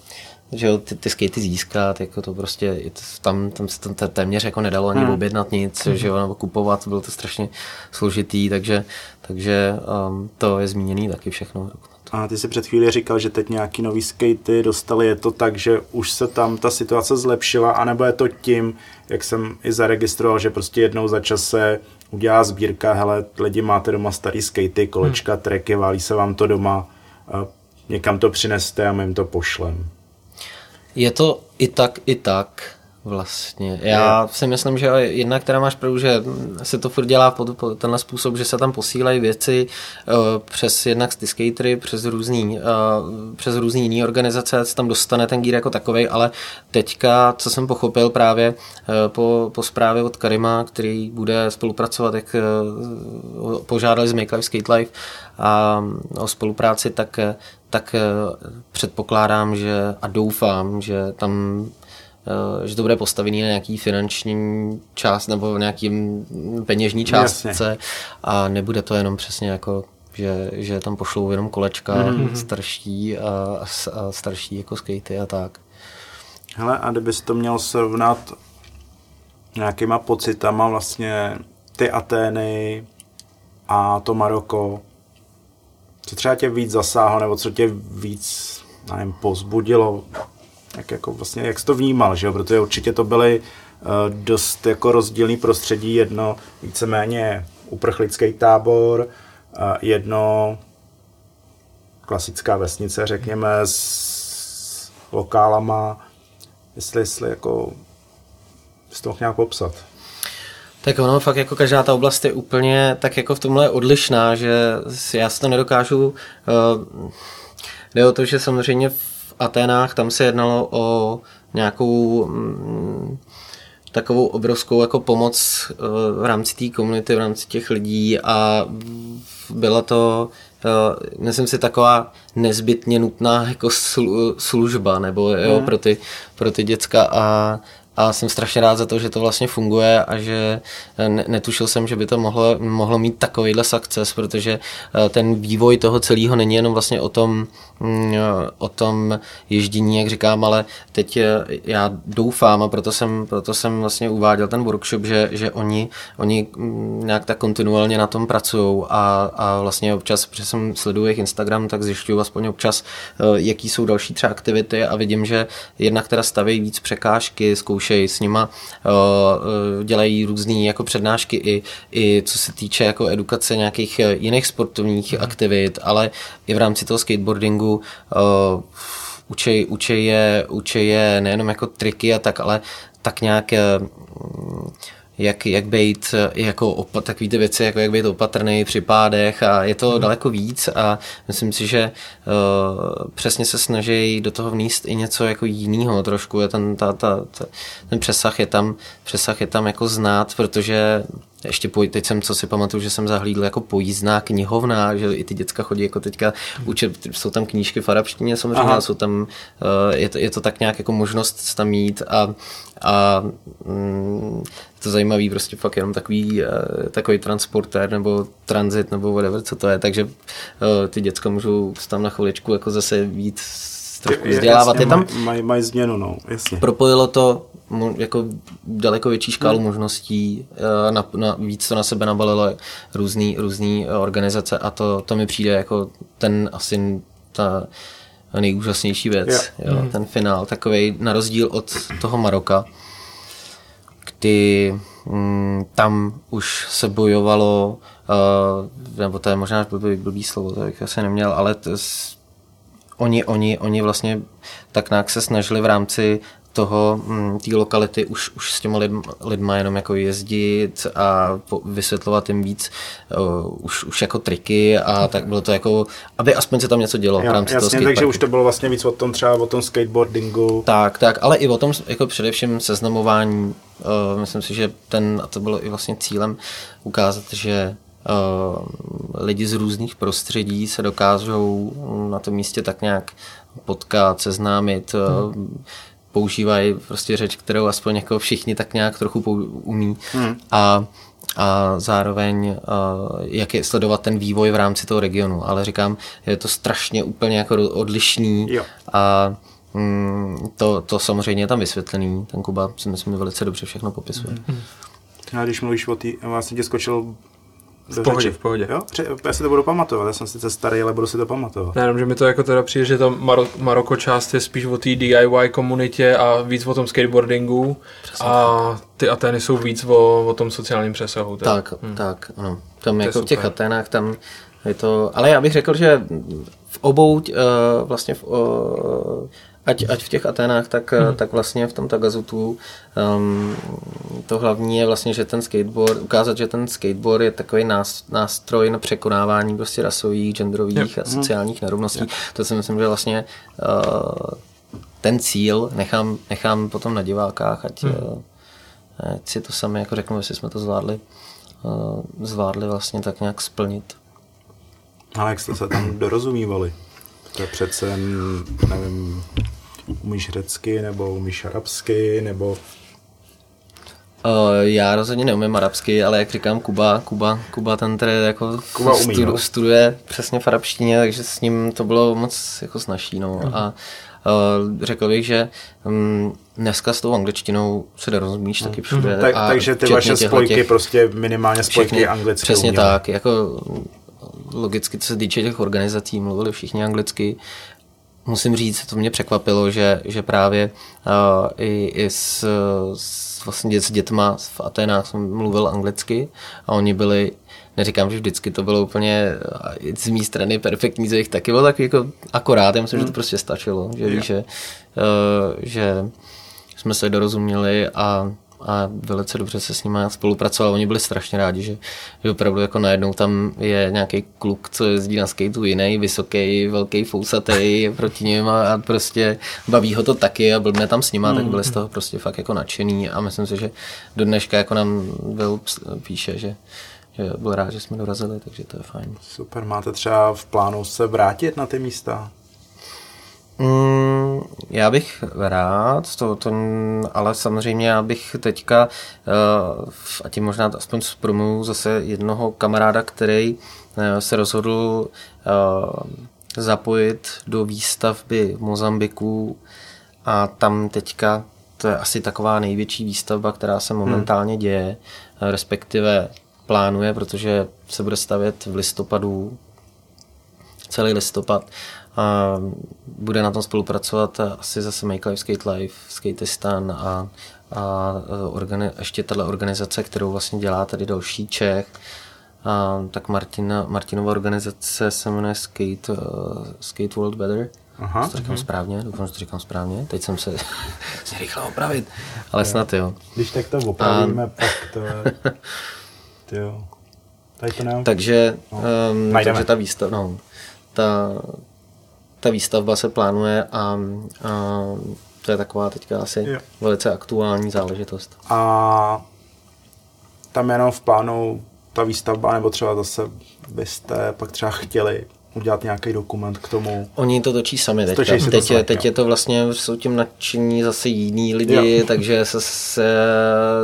že jo, ty, ty skatey získat, jako to prostě, tam, tam se te- téměř jako nedalo ani objednat nic, že jo, nebo kupovat, bylo to strašně složitý, takže, takže um, to je zmíněný taky všechno. A ty si před chvíli říkal, že teď nějaký nový skatey dostali, je to tak, že už se tam ta situace zlepšila, anebo je to tím, jak jsem i zaregistroval, že prostě jednou za čas se udělá sbírka, hele, lidi máte doma starý skatey, kolečka, hmm. treky, válí se vám to doma, někam to přineste a my jim to pošlem. Je to i tak, i tak. Vlastně. Já si myslím, že jedna, která máš pravdu, že se to furt dělá po, po tenhle způsob, že se tam posílají věci uh, přes jednak ty skatery, přes různý, uh, přes různý jiný organizace, se tam dostane ten gír jako takový, ale teďka, co jsem pochopil právě uh, po, po zprávě od Karima, který bude spolupracovat, jak uh, požádali z Make Life Skate Life a o spolupráci, tak, tak předpokládám, že a doufám, že tam že to bude postavený na nějaký finanční část nebo nějakým peněžní částce Jasně. a nebude to jenom přesně jako že, že tam pošlou jenom kolečka mm-hmm. starší a, a starší jako skatey a tak. Hele, a kdybys to měl srovnat nějakýma pocitama vlastně ty Atény a to Maroko, co třeba tě víc zasáhlo, nebo co tě víc, nevím, pozbudilo jak, jako vlastně, jak jsi to vnímal, že jo? protože určitě to byly uh, dost jako rozdílný prostředí, jedno víceméně uprchlický tábor, uh, jedno klasická vesnice, řekněme, s lokálama, jestli, jestli jako bys to nějak popsat. Tak ono fakt jako každá ta oblast je úplně tak jako v tomhle odlišná, že já si to nedokážu, uh, jde o to, že samozřejmě Aténách, tam se jednalo o nějakou mm, takovou obrovskou jako pomoc uh, v rámci té komunity, v rámci těch lidí a byla to, uh, myslím si, taková nezbytně nutná jako slu, služba nebo jo, mm. pro, ty, pro ty děcka a a jsem strašně rád za to, že to vlastně funguje a že eh, netušil jsem, že by to mohlo, mohlo mít takovýhle success, protože eh, ten vývoj toho celého není jenom vlastně o tom, mm, eh, o tom ježdění, jak říkám, ale teď já doufám a proto jsem, proto jsem vlastně uváděl ten workshop, že, že oni, oni mm, nějak tak kontinuálně na tom pracují a, a vlastně občas, protože jsem sleduju jejich Instagram, tak zjišťuju aspoň občas, jaký jsou další třeba aktivity a vidím, že jednak teda staví víc překážky, zkoušejí zkoušejí s nima, eh, eh, dělají různé jako přednášky i, i co se týče jako edukace nějakých eh, jiných sportovních mm. aktivit, ale i v rámci toho skateboardingu učej, učej, je, učej je nejenom jako triky a tak, ale tak nějak jak, jak být jako opa, takový ty věci, jako jak být opatrný při pádech a je to hmm. daleko víc a myslím si, že uh, přesně se snaží do toho vníst i něco jako jiného trošku, je ten, ta, ta, ta, ten přesah je tam, přesah je tam jako znát, protože ještě po, teď jsem, co si pamatuju, že jsem zahlídl jako pojízdná knihovna, že i ty děcka chodí jako teďka učit, jsou tam knížky v arabštině samozřejmě, Aha. jsou tam, eh, je to, je to tak nějak jako možnost tam mít a, a mm, to zajímavý prostě fakt jenom takový, eh, takový transportér nebo transit nebo whatever, co to je, takže eh, ty děcka můžou tam na chviličku jako zase víc trošku vzdělávat. Je tam, mají maj změnu, no, jasně. Propojilo to jako daleko větší škálu hmm. možností, eh, na, na, víc to na sebe nabalilo různý, různý organizace a to, to mi přijde jako ten asi ta nejúžasnější věc, yeah. jo, mm. ten finál, takový na rozdíl od toho Maroka, kdy mm, tam už se bojovalo, uh, nebo to je možná blbý, blbý slovo, to bych asi neměl, ale to, oni, oni, oni vlastně tak nějak se snažili v rámci toho, mm, té lokality už, už s těma lidma, lidma jenom jako jezdit a po, vysvětlovat jim víc uh, už, už jako triky a tak bylo to jako, aby aspoň se tam něco dělo jo, v rámci jasně, toho takže už to bylo vlastně víc o tom třeba o tom skateboardingu. Tak, tak, ale i o tom jako především seznamování. Uh, myslím si, že ten, a to bylo i vlastně cílem ukázat, že Uh, lidi z různých prostředí se dokážou na tom místě tak nějak potkat, seznámit, hmm používají prostě řeč, kterou aspoň jako všichni tak nějak trochu umí. Hmm. A a zároveň uh, jak je sledovat ten vývoj v rámci toho regionu. Ale říkám, je to strašně úplně jako odlišný jo. a mm, to, to samozřejmě je tam vysvětlený. Ten Kuba si myslím velice dobře všechno popisuje. Hmm. A když mluvíš o té, vlastně tě skočil v pohodě, v pohodě. Jo? Já si to budu pamatovat, já jsem sice starý, ale budu si to pamatovat. Ne, jenom, že mi to jako teda přijde, že ta Maro- Maroko část je spíš o té DIY komunitě a víc o tom skateboardingu Přesně a tak. ty Atény jsou víc o, o tom sociálním přesahu. Teda. Tak, hmm. tak, ano. Tam to jako v těch Aténách tam je to, ale já bych řekl, že v obou, uh, vlastně v, uh, ať, ať v těch Atenách, tak, hmm. tak vlastně v tom Tagazutu um, to hlavní je vlastně, že ten skateboard, ukázat, že ten skateboard je takový nástroj na překonávání prostě rasových, genderových yep. a sociálních nerovností. Yep. To si myslím, že vlastně uh, ten cíl nechám, nechám potom na divákách, ať, hmm. uh, ať si to sami jako řeknu, jestli jsme to zvládli, uh, zvládli vlastně tak nějak splnit. Ale jak jste se tam dorozumívali? To je přece, nevím, umíš řecky, nebo umíš arabsky, nebo... Uh, já rozhodně neumím arabsky, ale jak říkám Kuba, Kuba, Kuba ten tedy jako Kuba umí, studu, no? studuje přesně v arabštině, takže s ním to bylo moc jako snažší. No. Uh-huh. A uh, řekl bych, že um, dneska s tou angličtinou se dorozumíš uh-huh. taky všude. Tak, takže ty vaše spojky těch, prostě minimálně spojky anglicky Přesně uměli. tak, jako logicky, co se týče těch organizací, mluvili všichni anglicky. Musím říct, to mě překvapilo, že, že právě uh, i, i s, s, vlastně s dětma v Atenách jsem mluvil anglicky a oni byli neříkám, že vždycky to bylo úplně z mé strany perfektní, z jejich taky bylo tak jako akorát, já myslím, mm. že to hmm. prostě stačilo, že, yeah. že, uh, že jsme se dorozuměli a a velice dobře se s nimi spolupracoval. Oni byli strašně rádi, že, že opravdu jako najednou tam je nějaký kluk, co jezdí na skateu jiný, vysoký, velký, fousatý proti něm a, a prostě baví ho to taky a blbne tam s nima, mm. tak byli z toho prostě fakt jako nadšený a myslím si, že do dneška jako nám byl píše, že že byl rád, že jsme dorazili, takže to je fajn. Super, máte třeba v plánu se vrátit na ty místa? Mm, já bych rád, to, to, ale samozřejmě já bych teďka, uh, a tím možná aspoň zpromuju zase jednoho kamaráda, který uh, se rozhodl uh, zapojit do výstavby v Mozambiku a tam teďka to je asi taková největší výstavba, která se momentálně hmm. děje, respektive plánuje, protože se bude stavět v listopadu, celý listopad a bude na tom spolupracovat asi zase Make Life Skate Life, Skateistan a, a organi- ještě tato organizace, kterou vlastně dělá tady další Čech, a, tak Martina, Martinova organizace se jmenuje Skate, uh, Skate World Better. Aha, to říkám uh-huh. správně, doufám, že to říkám správně. Teď jsem se (laughs) se rychle opravit, ale jo. snad jo. Když tak to opravíme, a... pak to je... (laughs) Tady to nemám. Takže, no. um, takže ta výstava, no, ta, ta výstavba se plánuje a, a to je taková teďka asi jo. velice aktuální záležitost. A tam jenom v plánu ta výstavba, nebo třeba zase byste pak třeba chtěli udělat nějaký dokument k tomu. Oni to točí sami. Teď, teď, je, teď je to vlastně, jsou tím nadšení zase jiní lidi, jo. (laughs) takže se, se,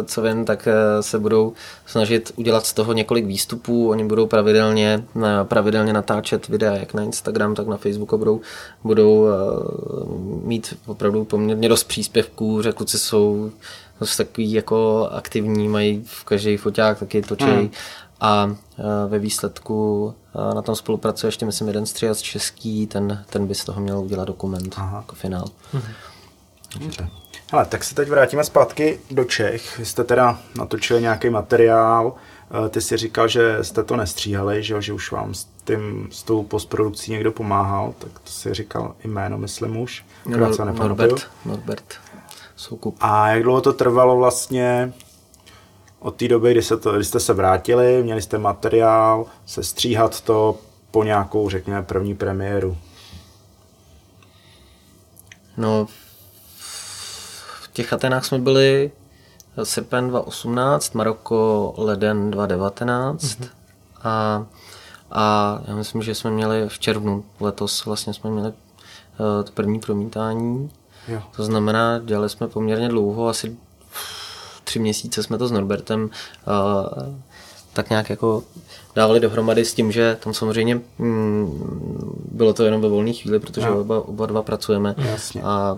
co vím, tak eh, se budou snažit udělat z toho několik výstupů. Oni budou pravidelně, pravidelně natáčet videa, jak na Instagram, tak na Facebooku budou, budou eh, mít opravdu poměrně dost příspěvků, že kluci jsou dost takový jako aktivní, mají v každý foťák taky točí hmm a e, ve výsledku e, na tom spolupracuje ještě, myslím, jeden stříhac český, ten, ten by z toho měl udělat dokument Aha. jako finál. Mhm. Dobře. Hele, tak se teď vrátíme zpátky do Čech. Vy jste teda natočili nějaký materiál, e, ty si říkal, že jste to nestříhali, že, že už vám s, tím, s tou postprodukcí někdo pomáhal, tak to si říkal jméno, myslím už. No, Norbert, Norbert Soukup. A jak dlouho to trvalo vlastně, od té doby, kdy, se to, kdy jste se vrátili, měli jste materiál, se stříhat to po nějakou, řekněme, první premiéru? No, v těch Atenách jsme byli srpen 2018, Maroko leden 2019 mm-hmm. a, a já myslím, že jsme měli v červnu letos vlastně jsme měli uh, to první promítání. Jo. To znamená, dělali jsme poměrně dlouho, asi tři měsíce jsme to s Norbertem uh, tak nějak jako dávali dohromady s tím, že tam samozřejmě mm, bylo to jenom ve volné chvíli, protože no. oba, oba dva pracujeme. Jasně. A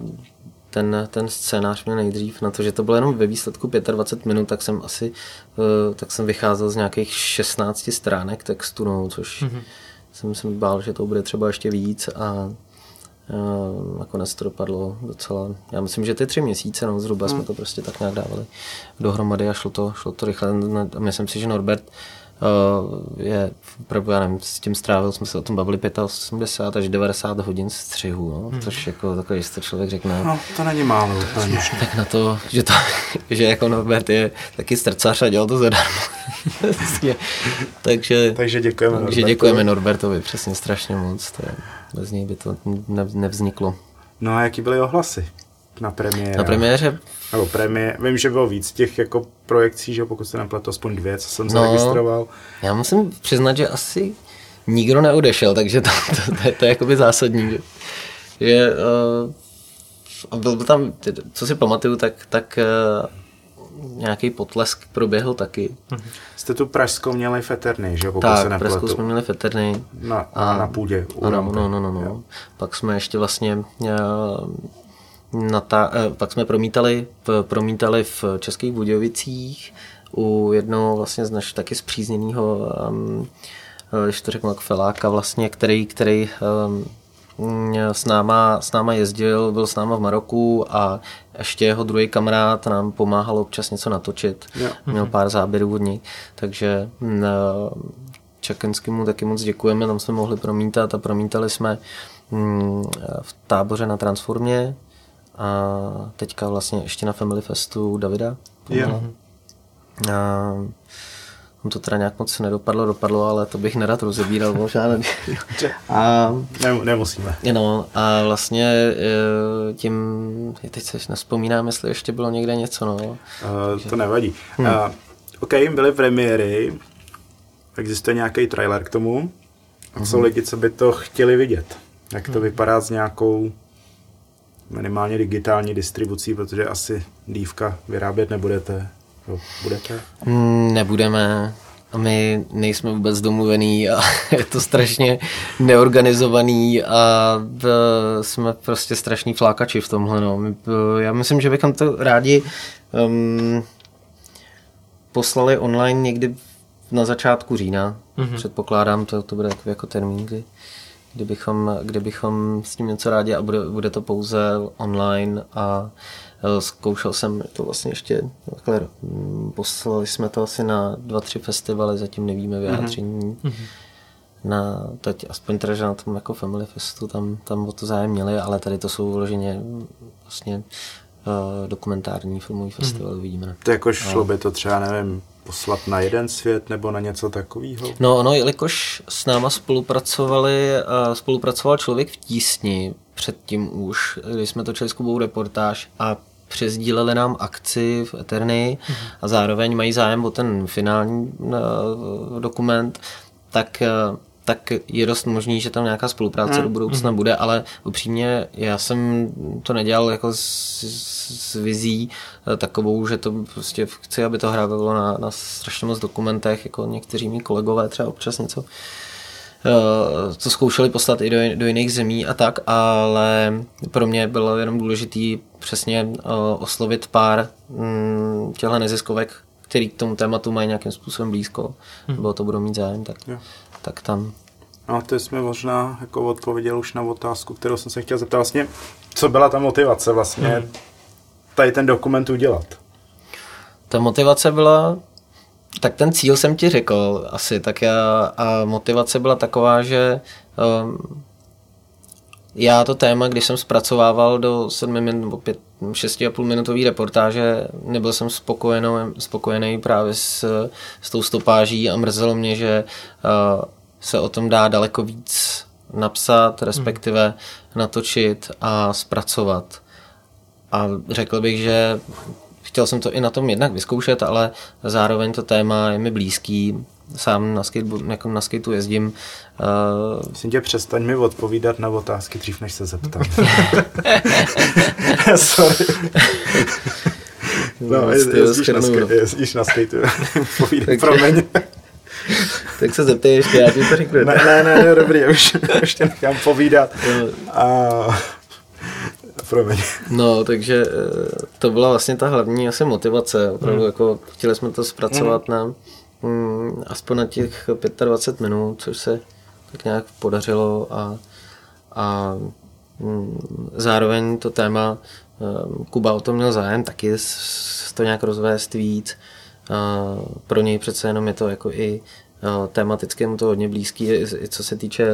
ten, ten scénář měl nejdřív na to, že to bylo jenom ve výsledku 25 minut, tak jsem asi uh, tak jsem vycházel z nějakých 16 stránek textu, no, což mm-hmm. jsem si bál, že to bude třeba ještě víc a Uh, nakonec to dopadlo docela, já myslím, že ty tři měsíce, no, zhruba hmm. jsme to prostě tak nějak dávali dohromady a šlo to, šlo to rychle. A myslím si, že Norbert je opravdu, já nevím, s tím strávil, jsme se o tom bavili 85 až 90 hodin střihu, no, hmm. což jako takový, to člověk řekne. No, to není málo úplně. (laughs) Tak na to, že, to, (laughs) že jako Norbert je taky strcař a dělal to zadarmo. (laughs) takže, takže děkujeme takže Norbertovi. děkujeme Norbertovi, přesně strašně moc. To je, bez něj by to ne, nevzniklo. No a jaký byly ohlasy na premiéře? Na premiéře nebo premiér, vím, že bylo víc těch jako projekcí, že pokud se nepletu, aspoň dvě, co jsem no, zaregistroval. Já musím přiznat, že asi nikdo neodešel, takže to, to, to, to, je, to je jakoby zásadní. Že, že uh, byl tam, co si pamatuju, tak, tak uh, nějaký potlesk proběhl taky. Jste tu Pražskou měli feterny, že pokud tak, se nepletu. Pražskou jsme měli feterny. Na, a, na půdě. Ano, no, no, no, no. Pak jsme ještě vlastně uh, na ta, eh, pak jsme promítali, promítali v Českých Budějovicích u jednoho vlastně z naš taky zpřízněného, um, když to řeknu, feláka vlastně, který, který um, s náma, s náma jezdil, byl s náma v Maroku a ještě jeho druhý kamarád nám pomáhal občas něco natočit. Yeah. Měl pár záběrů od něj, takže uh, Čakenskému taky moc děkujeme, tam jsme mohli promítat a promítali jsme um, v táboře na Transformě, a teďka vlastně ještě na Family Festu Davida. Yeah. A to teda nějak moc nedopadlo, dopadlo, ale to bych nerad rozebíral možná. (laughs) a, ne, nemusíme. No a vlastně e, tím, teď se nespomínám, jestli ještě bylo někde něco. No. Uh, to nevadí. Hmm. Uh, OK, byly premiéry, existuje nějaký trailer k tomu. Hmm. Jsou lidi, co by to chtěli vidět. Jak to hmm. vypadá s nějakou minimálně digitální distribucí, protože asi dívka vyrábět nebudete. Jo, budete? Mm, nebudeme. My nejsme vůbec domluvený a (laughs) je to strašně neorganizovaný a jsme prostě strašní flákači v tomhle. No. Já myslím, že bychom to rádi um, poslali online někdy na začátku října. Mm-hmm. Předpokládám, to, to bude jako, jako termín, kdy kdybychom, kdybychom s tím něco rádi a bude, bude to pouze online a e, zkoušel jsem to vlastně ještě takhle, poslali jsme to asi na dva, tři festivaly, zatím nevíme vyjádření. Mm-hmm. Na, teď aspoň teda, že na tom jako Family Festu tam, tam o to zájem měli, ale tady to jsou vloženě vlastně uh, dokumentární filmový festival, mm-hmm. vidíme. To jako šlo by to třeba, nevím, poslat na jeden svět nebo na něco takového? No, no, jelikož s náma spolupracovali, uh, spolupracoval člověk v tísni předtím už, když jsme točili s Kubou reportáž a přezdíleli nám akci v Eterny mm-hmm. a zároveň mají zájem o ten finální uh, dokument, tak uh, tak je dost možný, že tam nějaká spolupráce mm. do budoucna mm. bude, ale upřímně já jsem to nedělal jako s, s vizí eh, takovou, že to prostě chci, aby to hrávalo na, na strašně moc dokumentech, jako někteří mý kolegové třeba občas něco to eh, zkoušeli poslat i do, do jiných zemí a tak, ale pro mě bylo jenom důležitý přesně uh, oslovit pár um, těchto neziskovek, který k tomu tématu mají nějakým způsobem blízko, hmm. nebo to budou mít zájem, tak tak tam... No, to jsme možná jako odpověděl už na otázku, kterou jsem se chtěl zeptat. Vlastně, co byla ta motivace vlastně hmm. Tady ten dokument udělat? Ta motivace byla, tak ten cíl jsem ti řekl asi, tak já, a motivace byla taková, že um, já to téma, když jsem zpracovával do 7 minut nebo 5, 6,5 minutový reportáže, nebyl jsem spokojený, spokojený právě s, s tou stopáží a mrzelo mě, že uh, se o tom dá daleko víc napsat, respektive hmm. natočit a zpracovat. A řekl bych, že chtěl jsem to i na tom jednak vyzkoušet, ale zároveň to téma je mi blízký, sám na, skateboard, jako na skateu jezdím. Uh... Myslím tě, přestaň mi odpovídat na otázky dřív, než se zeptám. (laughs) Sorry. No, no jezdíš, na skate, jezdíš na skateu. (laughs) Povídej, promiň. tak se zeptej ještě, já ti to řeknu. Ne, ne, ne, ne dobrý, už, už tě nechám povídat. A... Promiň. No, takže eh, to byla vlastně ta hlavní asi motivace. Opravdu, hmm. jako chtěli jsme to zpracovat hmm. na mm, aspoň na těch 25 minut, což se tak nějak podařilo a, a mm, zároveň to téma mm, Kuba o tom měl zájem taky to nějak rozvést víc. A pro něj přece jenom je to jako i tematicky mu to hodně blízký, i co se týče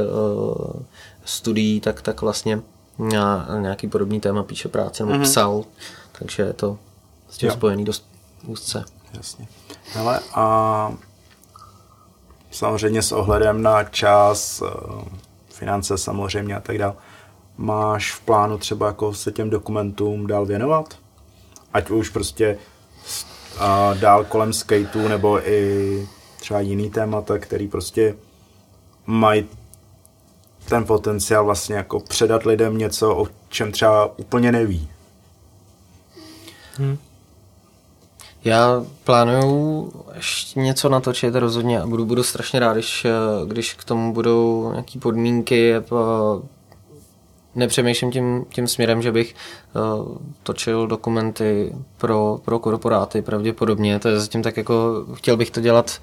studií, tak, tak vlastně na nějaký podobný téma píše práce nebo mm-hmm. psal, takže je to s tím jo. spojený dost úzce. Jasně. Hele, a samozřejmě s ohledem na čas, finance samozřejmě a tak dále, máš v plánu třeba jako se těm dokumentům dál věnovat? Ať už prostě a dál kolem skateu nebo i třeba jiný témata, který prostě mají ten potenciál vlastně jako předat lidem něco, o čem třeba úplně neví. Hmm. Já plánuju ještě něco natočit rozhodně a budu, budu strašně rád, když, když k tomu budou nějaké podmínky. Nepřemýšlím tím, tím směrem, že bych uh, točil dokumenty pro, pro korporáty pravděpodobně. To je zatím tak jako, chtěl bych to dělat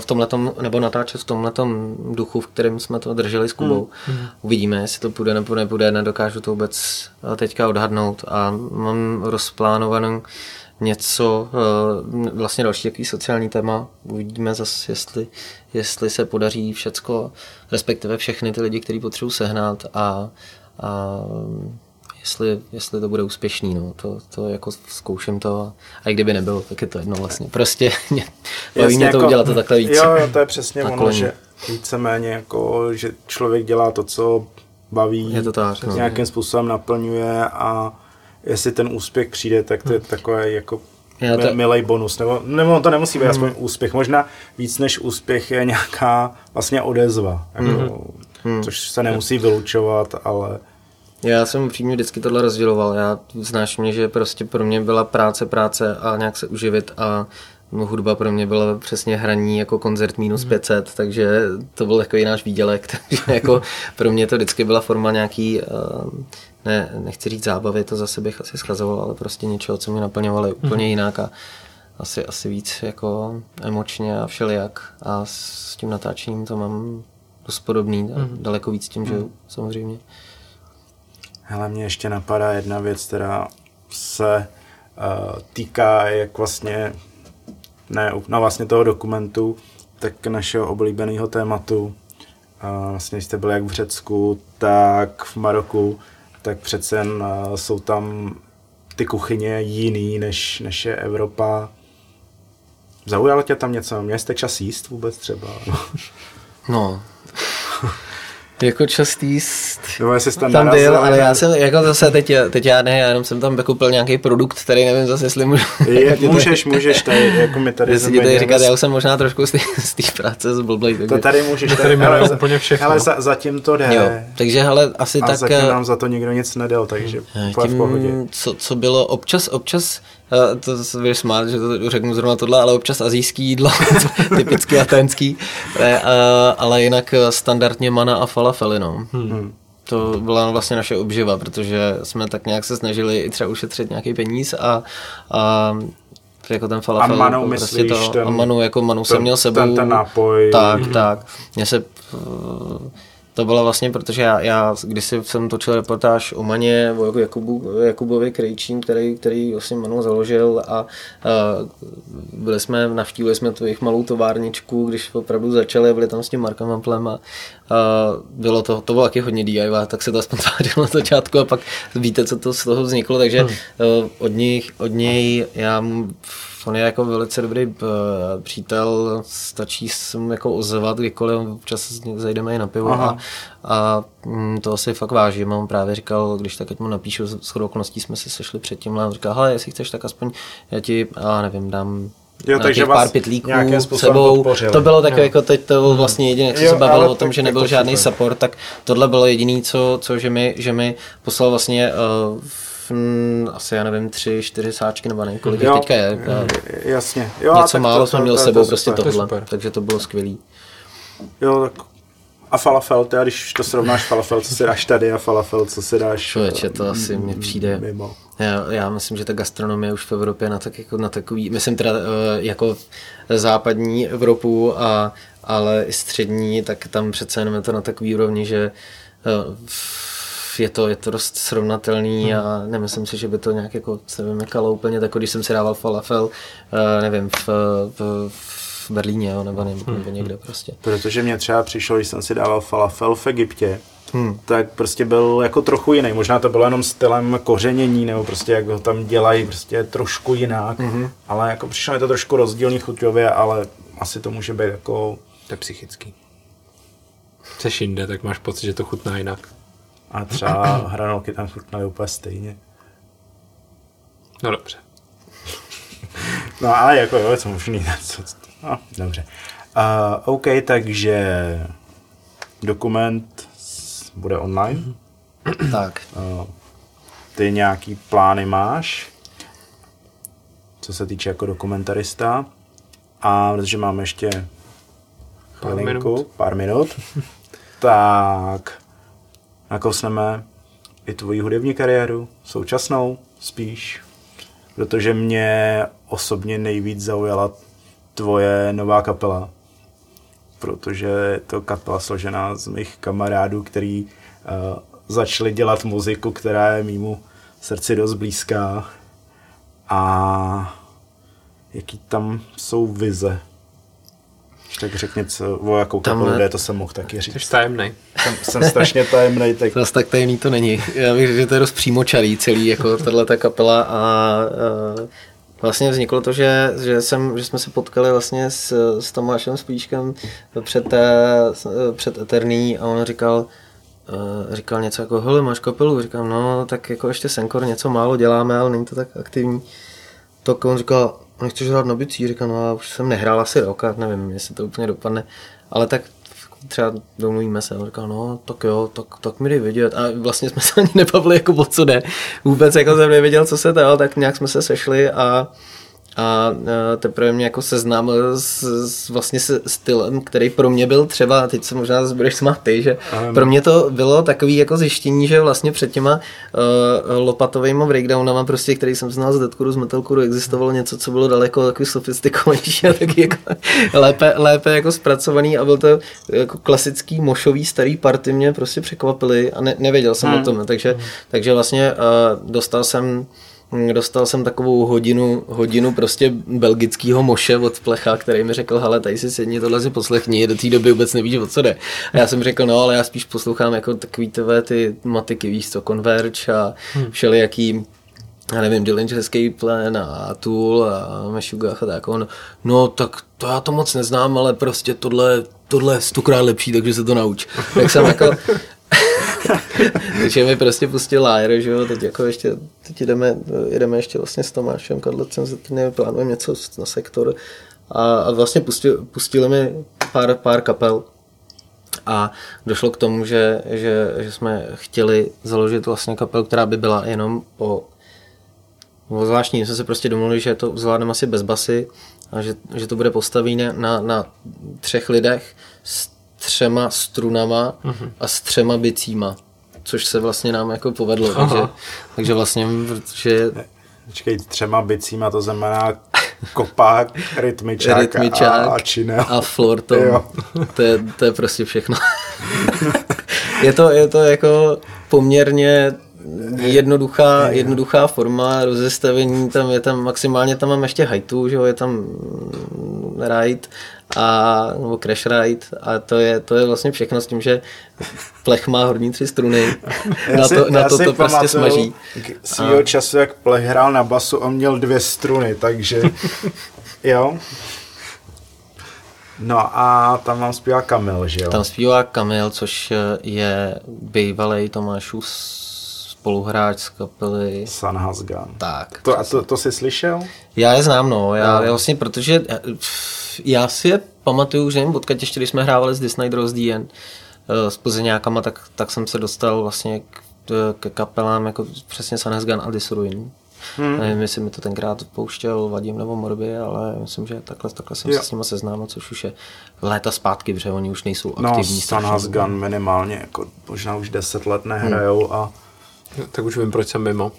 v tomhletom, nebo natáčet v tomhletom duchu, v kterém jsme to drželi s Kubou. Mm. Uvidíme, jestli to půjde nebo nebude, nedokážu to vůbec teďka odhadnout a mám rozplánovanou něco, eh, vlastně další takový sociální téma. Uvidíme zase, jestli, jestli se podaří všecko, respektive všechny ty lidi, kteří potřebují sehnat a, a jestli, jestli to bude úspěšný. No. To, to jako zkouším to a i kdyby nebylo, tak je to jedno vlastně. Prostě (laughs) mě, baví mě to jako, udělat to takhle víc. Jo, jo, to je přesně ono, že víceméně jako, že člověk dělá to, co baví, je to tak, no. nějakým způsobem naplňuje a jestli ten úspěch přijde, tak to je hmm. takový jako Já to... milý bonus. Nebo, nebo to nemusí být hmm. aspoň úspěch. Možná víc než úspěch je nějaká vlastně odezva. Jako, hmm. Což se nemusí vylučovat, ale... Já jsem upřímně vždycky tohle rozděloval. Já znáš mě, že prostě pro mě byla práce, práce a nějak se uživit a hudba pro mě byla přesně hraní jako koncert minus 500, hmm. takže to byl takový náš výdělek, (laughs) takže jako pro mě to vždycky byla forma nějaký uh, ne, nechci říct zábavy, to zase bych asi schazoval, ale prostě něčeho, co mě naplňovalo úplně mm-hmm. jinak a asi, asi víc jako emočně a všelijak a s tím natáčením to mám dost podobný, mm-hmm. daleko víc tím, že mm-hmm. samozřejmě. Hele, mě ještě napadá jedna věc, která se uh, týká jak vlastně, ne, no vlastně toho dokumentu, tak našeho oblíbeného tématu. Uh, vlastně jste byli jak v Řecku, tak v Maroku tak přece uh, jsou tam ty kuchyně jiný, než, než je Evropa. Zaujalo tě tam něco? Měli jste čas jíst vůbec třeba? no, jako častý no, tam, tam byl, ale já jsem jako zase teď, teď já ne, já jenom jsem tam koupil nějaký produkt, který nevím zase, jestli můžu. Je, můžeš, můžeš, tady, jako mi tady Jestli tady říkat, já už jsem možná trošku z té práce zblblej. Takže... To tady můžeš, tady, tady ale, úplně všechno. Ale za, zatím to jde. Jo, takže hele, asi a tak... zatím eh, nám za to nikdo nic nedal, takže tím, v pohodě. Co, co bylo občas, občas to se budeš smát, že to řeknu zrovna tohle, ale občas azijský jídlo, (laughs) typicky aténský, ale jinak standardně mana a falafely, no. Hmm. To byla vlastně naše obživa, protože jsme tak nějak se snažili i třeba ušetřit nějaký peníz a, a jako ten falafel. A manu jako prostě myslíš to, ten, a manu, jako manu jsem měl sebou. Ten, ten nápoj. Tak, mm. tak. Mně se to bylo vlastně, protože já, já když jsem točil reportáž o Maně, o Jakubu, Jakubovi Krejčím, který, který vlastně Manu založil a, a byli jsme, navštívili jsme tu jejich malou továrničku, když opravdu začali, byli tam s tím Markem Amplem a, a bylo to, to bylo taky hodně DIY, tak se to aspoň tvářilo na začátku a pak víte, co to z toho vzniklo, takže hmm. od, nich, od něj já On je jako velice dobrý uh, přítel, stačí se mu jako ozvat kdykoliv, občas zajdeme i na pivo Aha. a, a mm, to asi fakt vážím. On právě říkal, když tak ať mu napíšu, s okolností jsme se sešli předtím, a on říkal, hele, jestli chceš, tak aspoň já ti, já nevím, dám Jo, takže pár pitlíků sebou. Podpořili. To bylo takové, jako teď to bylo vlastně jediné, co se bavilo o tom, že nebyl žádný support, tak tohle bylo jediné, co, co že, mi, že mi poslal vlastně uh, asi, já nevím, tři, čtyři sáčky nebo nevím, kolik jo, teďka je. Jasně. Jo, Něco málo jsem měl sebou, prostě tohle, takže to bylo skvělý. Jo, tak a falafel, teda když to srovnáš falafel, co si dáš tady a falafel, co si dáš Člověče, to asi mně přijde. Mimo. Já, já myslím, že ta gastronomie už v Evropě na, tak, jako na takový, myslím teda eh, jako západní Evropu, a, ale i střední, tak tam přece jenom je to na takový úrovni, že eh, je to, je to dost srovnatelný hmm. a nemyslím si, že by to nějak jako se vymykalo úplně, tak když jsem si dával falafel, uh, nevím, v, v, v v Berlíně, jo, nebo, nebo, nebo někde prostě. Protože mě třeba přišlo, když jsem si dával falafel v Egyptě, hmm. tak prostě byl jako trochu jiný. Možná to bylo jenom stylem kořenění, nebo prostě jak ho tam dělají, prostě trošku jinak. Hmm. Ale jako přišlo mi to trošku rozdílný chuťově, ale asi to může být jako... To je psychický. Jseš jinde, tak máš pocit, že to chutná jinak. A třeba (clears throat) hranolky tam chutnaly úplně stejně. No dobře. (laughs) No ale jako jo, to možný. (laughs) Co, no, dobře. Uh, OK, takže dokument bude online. (clears throat) Tak. Uh, ty nějaký plány máš, co se týče jako dokumentarista. A protože máme ještě Pár chvilinku, minut. pár minut, (laughs) tak nakousneme i tvoji hudební kariéru, současnou spíš, protože mě osobně nejvíc zaujala tvoje nová kapela, protože je to kapela složená z mých kamarádů, který uh, začali dělat muziku, která je mýmu srdci dost blízká a jaký tam jsou vize. Když Tak řekni, co, o jakou Tam kapelu jde, to jsem mohl taky říct. Jsi tajemnej. Jsem, jsem strašně tajemný, tak Zas tak tajemný to není. Já bych řekl, že to je dost přímočarý celý, jako tahle ta kapela a, a vlastně vzniklo to, že, že, jsem, že jsme se potkali vlastně s, s Tomášem Spíškem před, té, před Eterný a on říkal, eh, říkal něco jako, hele, máš kapelu? Říkám, no, tak jako ještě Senkor něco málo děláme, ale není to tak aktivní. Tak on říkal, nechceš hrát na bicí? Říkám, no, už jsem nehrál asi rok a nevím, jestli to úplně dopadne. Ale tak třeba domluvíme se. On říkal, no, tak jo, tak, tak mi dej vědět. A vlastně jsme se ani nebavili, jako o co jde. Vůbec jako jsem nevěděl, co se to, tak nějak jsme se sešli a a e, teprve mě jako seznámil s, s vlastně se stylem, který pro mě byl třeba, a teď se možná budeš smát ty, že pro mě to bylo takový jako zjištění, že vlastně před těma uh, lopatovými breakdownama, prostě, který jsem znal z Deadcore, z Metalcore, existovalo něco, co bylo daleko takový sofistikovanější a taky jako (laughs) lépe, lépe jako zpracovaný a byl to jako klasický mošový starý party mě prostě překvapily a ne, nevěděl jsem Hmm. o tom, takže, takže vlastně uh, dostal jsem Dostal jsem takovou hodinu, hodinu prostě belgického moše od plecha, který mi řekl, hele, tady si sedni, tohle si poslechni, do té doby vůbec nevíš, o co jde. A já jsem řekl, no, ale já spíš poslouchám jako takový tvé ty matiky, víš co, Converge a všelijaký já nevím, Dillinger Escape Plan a Tool a Meshuggah a tak. On, no tak to já to moc neznám, ale prostě tohle, tohle je stokrát lepší, takže se to nauč. Tak jsem jako... (laughs) takže mi prostě pustil Lyre, že jo, teď jako ještě, teď jdeme, jdeme ještě vlastně s Tomášem Kadlecem, za týdny plánujeme něco na sektor. A, a vlastně pustil, pustili mi pár, pár kapel, a došlo k tomu, že, že, že jsme chtěli založit vlastně kapelu, která by byla jenom po bylo zvláštní, jsme se prostě domluvili, že to zvládneme asi bez basy a že, že to bude postavené na, na třech lidech s třema strunama a s třema bicíma, což se vlastně nám jako povedlo, takže, takže vlastně, protože Počkej, třema bicíma to znamená kopák, rytmičák, rytmičák a, a činel. a floor tom. Jo. To je, to je prostě všechno. (laughs) je, to, je to jako poměrně jednoduchá, jednoduchá forma rozestavení, tam je tam maximálně, tam mám ještě hajtu, že jo, je tam mm, ride a, nebo crash ride a to je, to je vlastně všechno s tím, že plech má horní tři struny, (laughs) na to, na to, to prostě smaží. Svýho času, jak plech hrál na basu, on měl dvě struny, takže (laughs) jo. No a tam vám zpívá Kamil, že jo? Tam zpívá Kamil, což je bývalý Tomášův spoluhráč z kapely. Sun Has Gun. Tak. To, a to, to jsi slyšel? Já je znám, no. Já, já vlastně, protože eh, já si je pamatuju, že nevím, odkud ještě, když jsme hrávali s Disney Draws End, eh, s Plzeňákama, tak, tak jsem se dostal vlastně k, k kapelám jako přesně Gun a Disruin. Hmm. Nevím, jestli mi to tenkrát pouštěl Vadim nebo Morby, ale myslím, že takhle, takhle jsem Jo. se s nimi seznámil, což už je léta zpátky, protože oni už nejsou No, aktivní. Dlouho. Gun minimálně, jako možná už deset let nehrajou a Tak už vím, proč jsem mimo.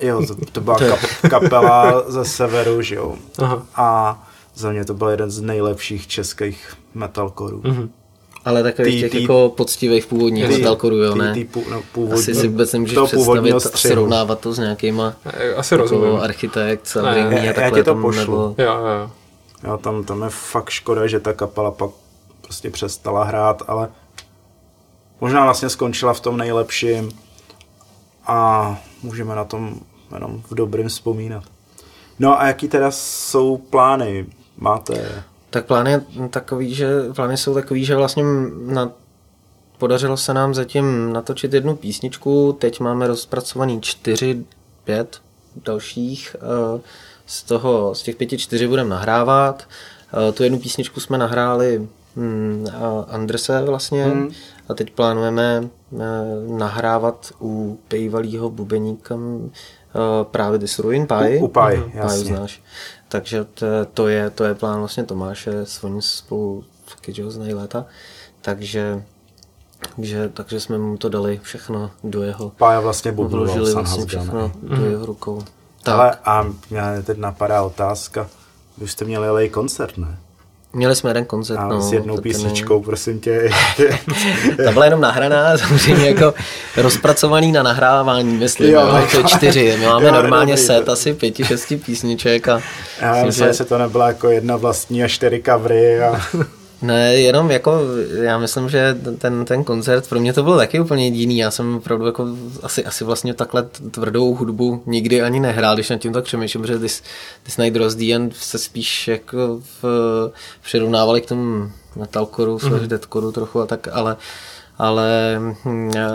jo, to, to byla (laughs) kap, kapela ze severu, že jo. Aha. A za mě to byl jeden z nejlepších českých metalkorů. Mm-hmm. Ale takových Ty- těch ty- jako poctivých původních metalkorů, jo, ne? Ty, ty pů, no, původní, Asi si vůbec nemůžeš představit a střihu. srovnávat to s nějakýma Asi jako rozumím. architekt, Salvini já- a já takhle ti to tam pošlu. nebylo. Jo, jo, jo. Tam, tam je fakt škoda, že ta kapela pak prostě přestala hrát, ale možná vlastně skončila v tom nejlepším a můžeme na tom jenom v dobrém vzpomínat. No a jaký teda jsou plány? Máte... Tak plány, je takový, že, plány jsou takový, že vlastně na, podařilo se nám zatím natočit jednu písničku, teď máme rozpracovaný čtyři, pět dalších, eh, z, toho, z těch pěti čtyři budeme nahrávat. Eh, tu jednu písničku jsme nahráli hmm, Andrese vlastně hmm. a teď plánujeme eh, nahrávat u bývalého bubeníka právě This Ruin Pie. U, u Pie, jasně. Pie znáš. Takže to, to, je, to je plán vlastně Tomáše, s ním spolu taky, že znají léta. Takže takže, takže jsme mu to dali všechno do jeho... Pája vlastně vložili vlastně všechno do mm. jeho rukou. Tak. Ale a mě teď napadá otázka. Vy jste měli i koncert, ne? Měli jsme jeden koncert. A no, s jednou písničkou, ne... prosím tě. (laughs) Ta byla jenom nahraná, samozřejmě jako rozpracovaný na nahrávání, myslím. Jo, jo, to je čtyři. My máme jo, normálně dobrý, set to. asi pěti, šesti písniček. A Já myslím, že se to nebyla jako jedna vlastní a čtyři covery. A... Ne, jenom jako, já myslím, že ten, ten koncert pro mě to bylo taky úplně jiný. Já jsem opravdu jako asi, asi vlastně takhle tvrdou hudbu nikdy ani nehrál, když nad tím tak přemýšlím, protože This, This Night End se spíš jako v, přirovnávali k tomu metalcoru, mm-hmm. deathcoru trochu a tak, ale ale hm, já,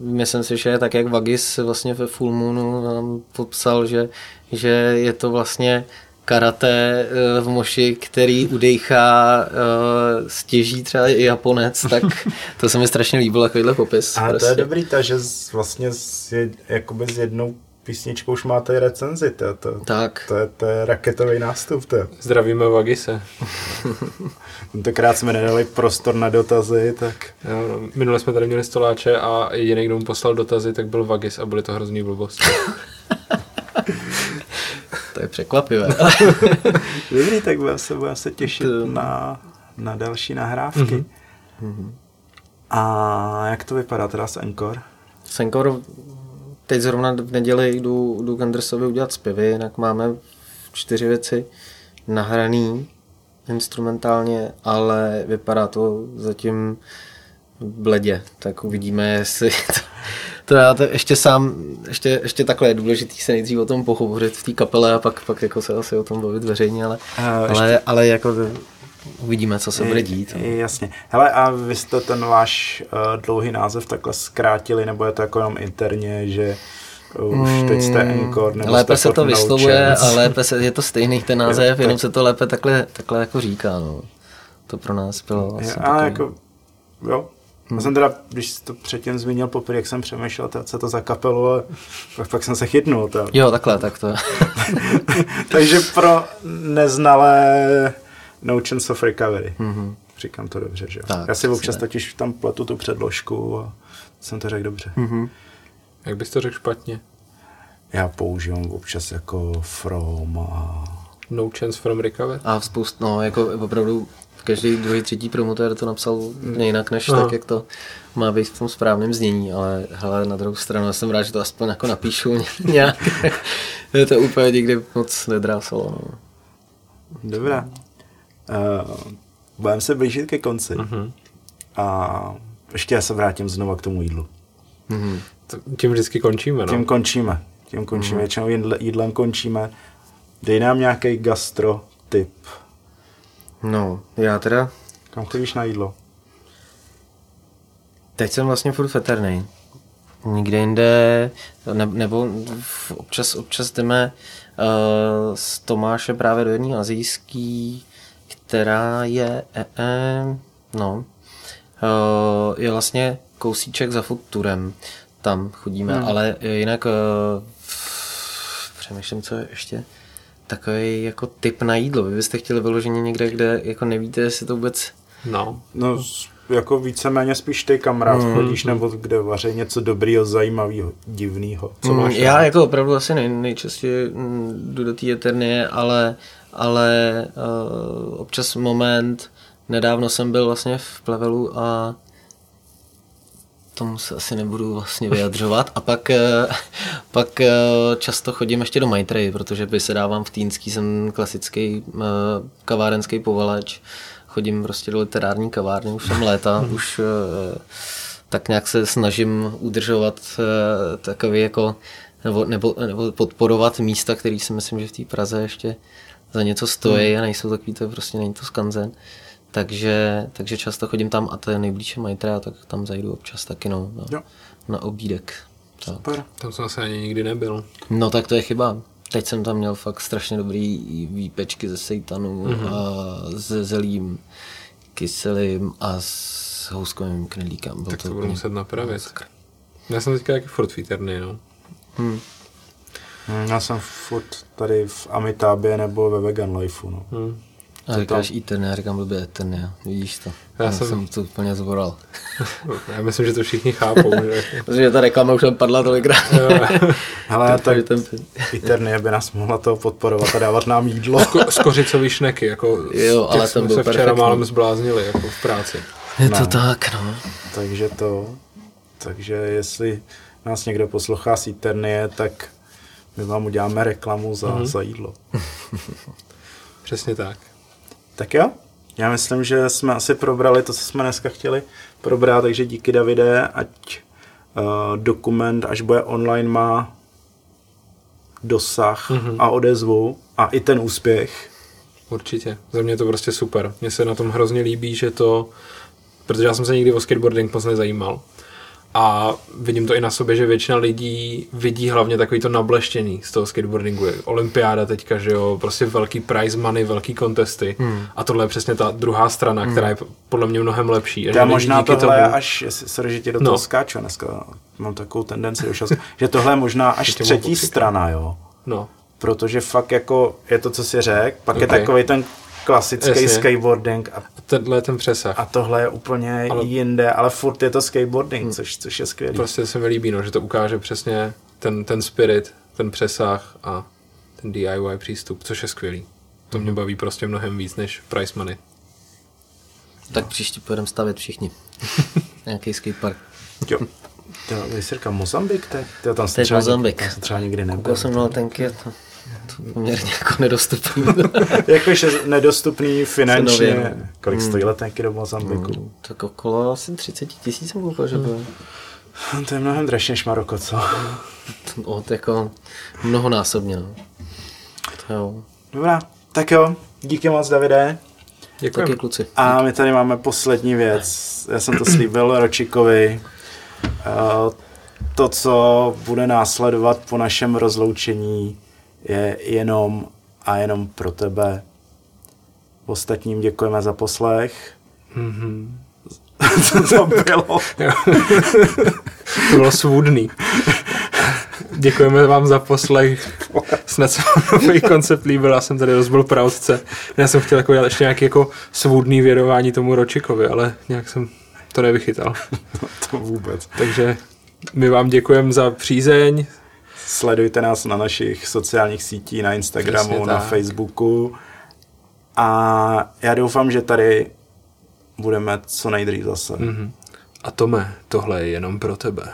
myslím si, že tak jak Vagis vlastně ve Full Moonu nám popsal, že, že je to vlastně karate eh, v moši, který udejchá uh, stěží třeba i Japonec, tak (laughs) to se mi strašně líbilo, takovýhle popis. A prostě. to je prostě. dobrý, ta, že vlastně s, jakoby s jednou písničkou už máte recenzi, to, to, tak. to, je, to je raketový nástup. To. Zdravíme Vagise. (laughs) Tentokrát jsme nedali prostor na dotazy, tak... Jo, no, minule jsme tady měli stoláče a jediný, kdo mu poslal dotazy, tak byl Vagis a byly to hrozný blbosti. (laughs) To je překvapivé. (laughs) Dobrý, tak budeme se, budeme se těšit to... na, na další nahrávky. Mm-hmm. A jak to vypadá teda s Encore? S Encore teď zrovna v neděli jdu, jdu k Andersovi udělat zpěvy, jinak máme čtyři věci nahraný instrumentálně, ale vypadá to zatím bledě, tak uvidíme, (laughs) jestli to, to já to ještě sám, ještě, ještě takhle je důležitý se nejdřív o tom pohovořit v té kapele a pak, pak jako se asi o tom bavit veřejně, ale, uh, ale, ale jako uvidíme, co se bude dít. Je, jasně. Hele, a vy jste ten váš uh, dlouhý název takhle zkrátili, nebo je to jako jenom interně, že už teď jste hmm, Encore, nebo Lépe se to vyslovuje a lépe se, je to stejný ten název, je, jenom tak... se to lépe takhle, takhle jako říká. No. To pro nás bylo asi a takový... jako, jo, Hmm. Já jsem teda, když jsi to předtím zmínil poprvé, jak jsem přemýšlel, to, co to za kapelu, a pak, pak jsem se chytnul. To. Jo, takhle, tak to. (laughs) Takže pro neznalé No Chance of Recovery. Mm-hmm. Říkám to dobře, že jo? Tak, Já si občas totiž tam pletu tu předložku a jsem to řekl dobře. Mm-hmm. Jak bys to řekl špatně? Já používám občas jako From a... No Chance from Recovery? A spoust, no, jako opravdu každý druhý, třetí promotér to napsal úplně jinak, než Aha. tak, jak to má být v tom správném znění, ale hele, na druhou stranu jsem rád, že to aspoň jako napíšu (laughs) nějak. je to úplně nikdy moc nedrásalo. No. Dobrá. Uh, budeme se blížit ke konci. Uh-huh. A ještě já se vrátím znovu k tomu jídlu. Uh-huh. Tím vždycky končíme, no? Tím končíme. Tím končíme. Uh-huh. Většinou jídlem končíme. Dej nám nějaký gastro tip No, já teda... Kam chodíš na jídlo? Teď jsem vlastně furt veterný. Nikde jinde, ne, nebo občas, občas jdeme uh, s Tomáše právě do jedné azijský, která je, e, e, no, uh, je vlastně kousíček za futurem. Tam chodíme, hmm. ale jinak uh, přemýšlím, co ještě takový jako typ na jídlo. Vy byste chtěli vyloženě někde, kde jako nevíte, jestli to vůbec... No. No, jako víceméně spíš ty kamarád mm. chodíš, nebo kde vaří něco dobrýho, zajímavého, divného. Co máš mm, já jako opravdu asi nej, nejčastěji mm, jdu do té Eternie, ale, ale uh, občas moment, nedávno jsem byl vlastně v Plevelu a tomu se asi nebudu vlastně vyjadřovat. A pak, eh, pak eh, často chodím ještě do Maitreji, protože by se dávám v Týnský, jsem klasický eh, kavárenský povaleč. Chodím prostě do literární kavárny, už jsem léta, Mhm. už tak nějak se snažím udržovat takový jako, nebo, nebo, nebo podporovat místa, které si myslím, že v té Praze ještě za něco stojí Mhm. a nejsou takový, to prostě není to skanzen. Takže, takže často chodím tam a to je nejblíže Maitreya, tak tam zajdu občas taky no, na, Jo. na obídek. Tak. Super. Tam jsem asi ani nikdy nebyl. No tak to je chyba. Teď jsem tam měl fakt strašně dobrý výpečky ze sejtanu Mhm. mm-hmm. a se zelím kyselým a s houskovým knedlíkem. Tak to budu úplně- muset napravit. Já jsem teďka taky furt výterný, no. Hm, Já jsem furt tady v Amitabě nebo ve Vegan Lifeu. No. Hm. A říkáš Eternia, já říkám blbě Eternia, vidíš to. Já Já, jsem- jsem... to úplně zboral. (laughs) Já myslím, že to všichni chápou. že... (laughs) Protože ta reklama už tam padla tolikrát. (laughs) Hele, tak Takže ten... Eternie by nás mohla to podporovat a dávat nám jídlo. Sko- skořicový šneky, jako Jo, ale těch ten jsme byl se včera perfektní. málem zbláznili, jako v práci. Je to tak, no. Takže to, takže jestli nás někdo poslouchá z Eternie, tak my vám uděláme reklamu za, mm-hmm. za jídlo. Přesně tak. Tak jo, já myslím, že jsme asi probrali to, co jsme dneska chtěli probrat, takže díky Davide, ať uh, dokument, až bude online, má dosah mm-hmm. a odezvu a i ten úspěch. Určitě. Za mě je to prostě super. Mně se na tom hrozně líbí, že to, protože já jsem se nikdy o skateboarding moc nezajímal. A vidím to i na sobě, že většina lidí vidí hlavně takový to nableštěný z toho skateboardingu. Olympiáda teďka, že jo, prostě velký prize money, velký kontesty. Hmm. A tohle je přesně ta druhá strana, hmm. která je podle mě mnohem lepší. A Já možná tohle, tomu- až, sorry, že ti do No. toho skáču dneska, mám takovou tendenci do že tohle je možná (laughs) až třetí strana, jo. No, Protože fakt jako je to, co si řekl, pak okay. je takový ten klasický Jasně. skateboarding a tenhle je ten přesah. a tohle je úplně ale... Ale- jinde, ale furt je to skateboarding, hmm. což, což je skvělý. Prostě se mi líbí, no, že to ukáže přesně ten, ten spirit, ten přesah a ten DIY přístup, což je skvělý. To mě baví prostě mnohem víc než price money. Tak příště pojedeme stavět všichni. (laughs) Nějaký skatepark. Jo. To je cirka Mozambik, tak to tam To je třeba, Mozambik. tam jsem třeba nikdy nebyl. Koukal jsem na letenky, je to poměrně jako nedostupný. (laughs) Jakože nedostupný finančně. Cenově, no. Kolik stojí letenky do Mozambiku? tak okolo asi 30 tisíc jsem koukal, že bylo. To je mnohem dražší než Maroko, co? Od jako mnohonásobně, no. To jo. Dobrá, tak jo, díky moc, Davide. Děkuji. Taky kluci. A my tady máme poslední věc. Já jsem to slíbil Ročikovi. Eh, To, co bude následovat po našem rozloučení, je jenom a jenom pro tebe. Ostatním děkujeme za poslech. Mm-hmm. (laughs) Co to bylo? To bylo svůdný. Děkujeme vám za poslech. Snad se vám nový koncept líbil, já jsem tady rozbil pravdce. Já jsem chtěl jako dělat ještě nějaký jako svůdný věrování tomu Ročikovi, ale nějak jsem to nevychytal. to vůbec. Takže my vám děkujeme za přízeň. Sledujte nás na našich sociálních sítích, na Instagramu, Přesně na tak. Facebooku. A já doufám, že tady budeme co nejdřív zase. Mhm. A Tome, tohle je jenom pro tebe.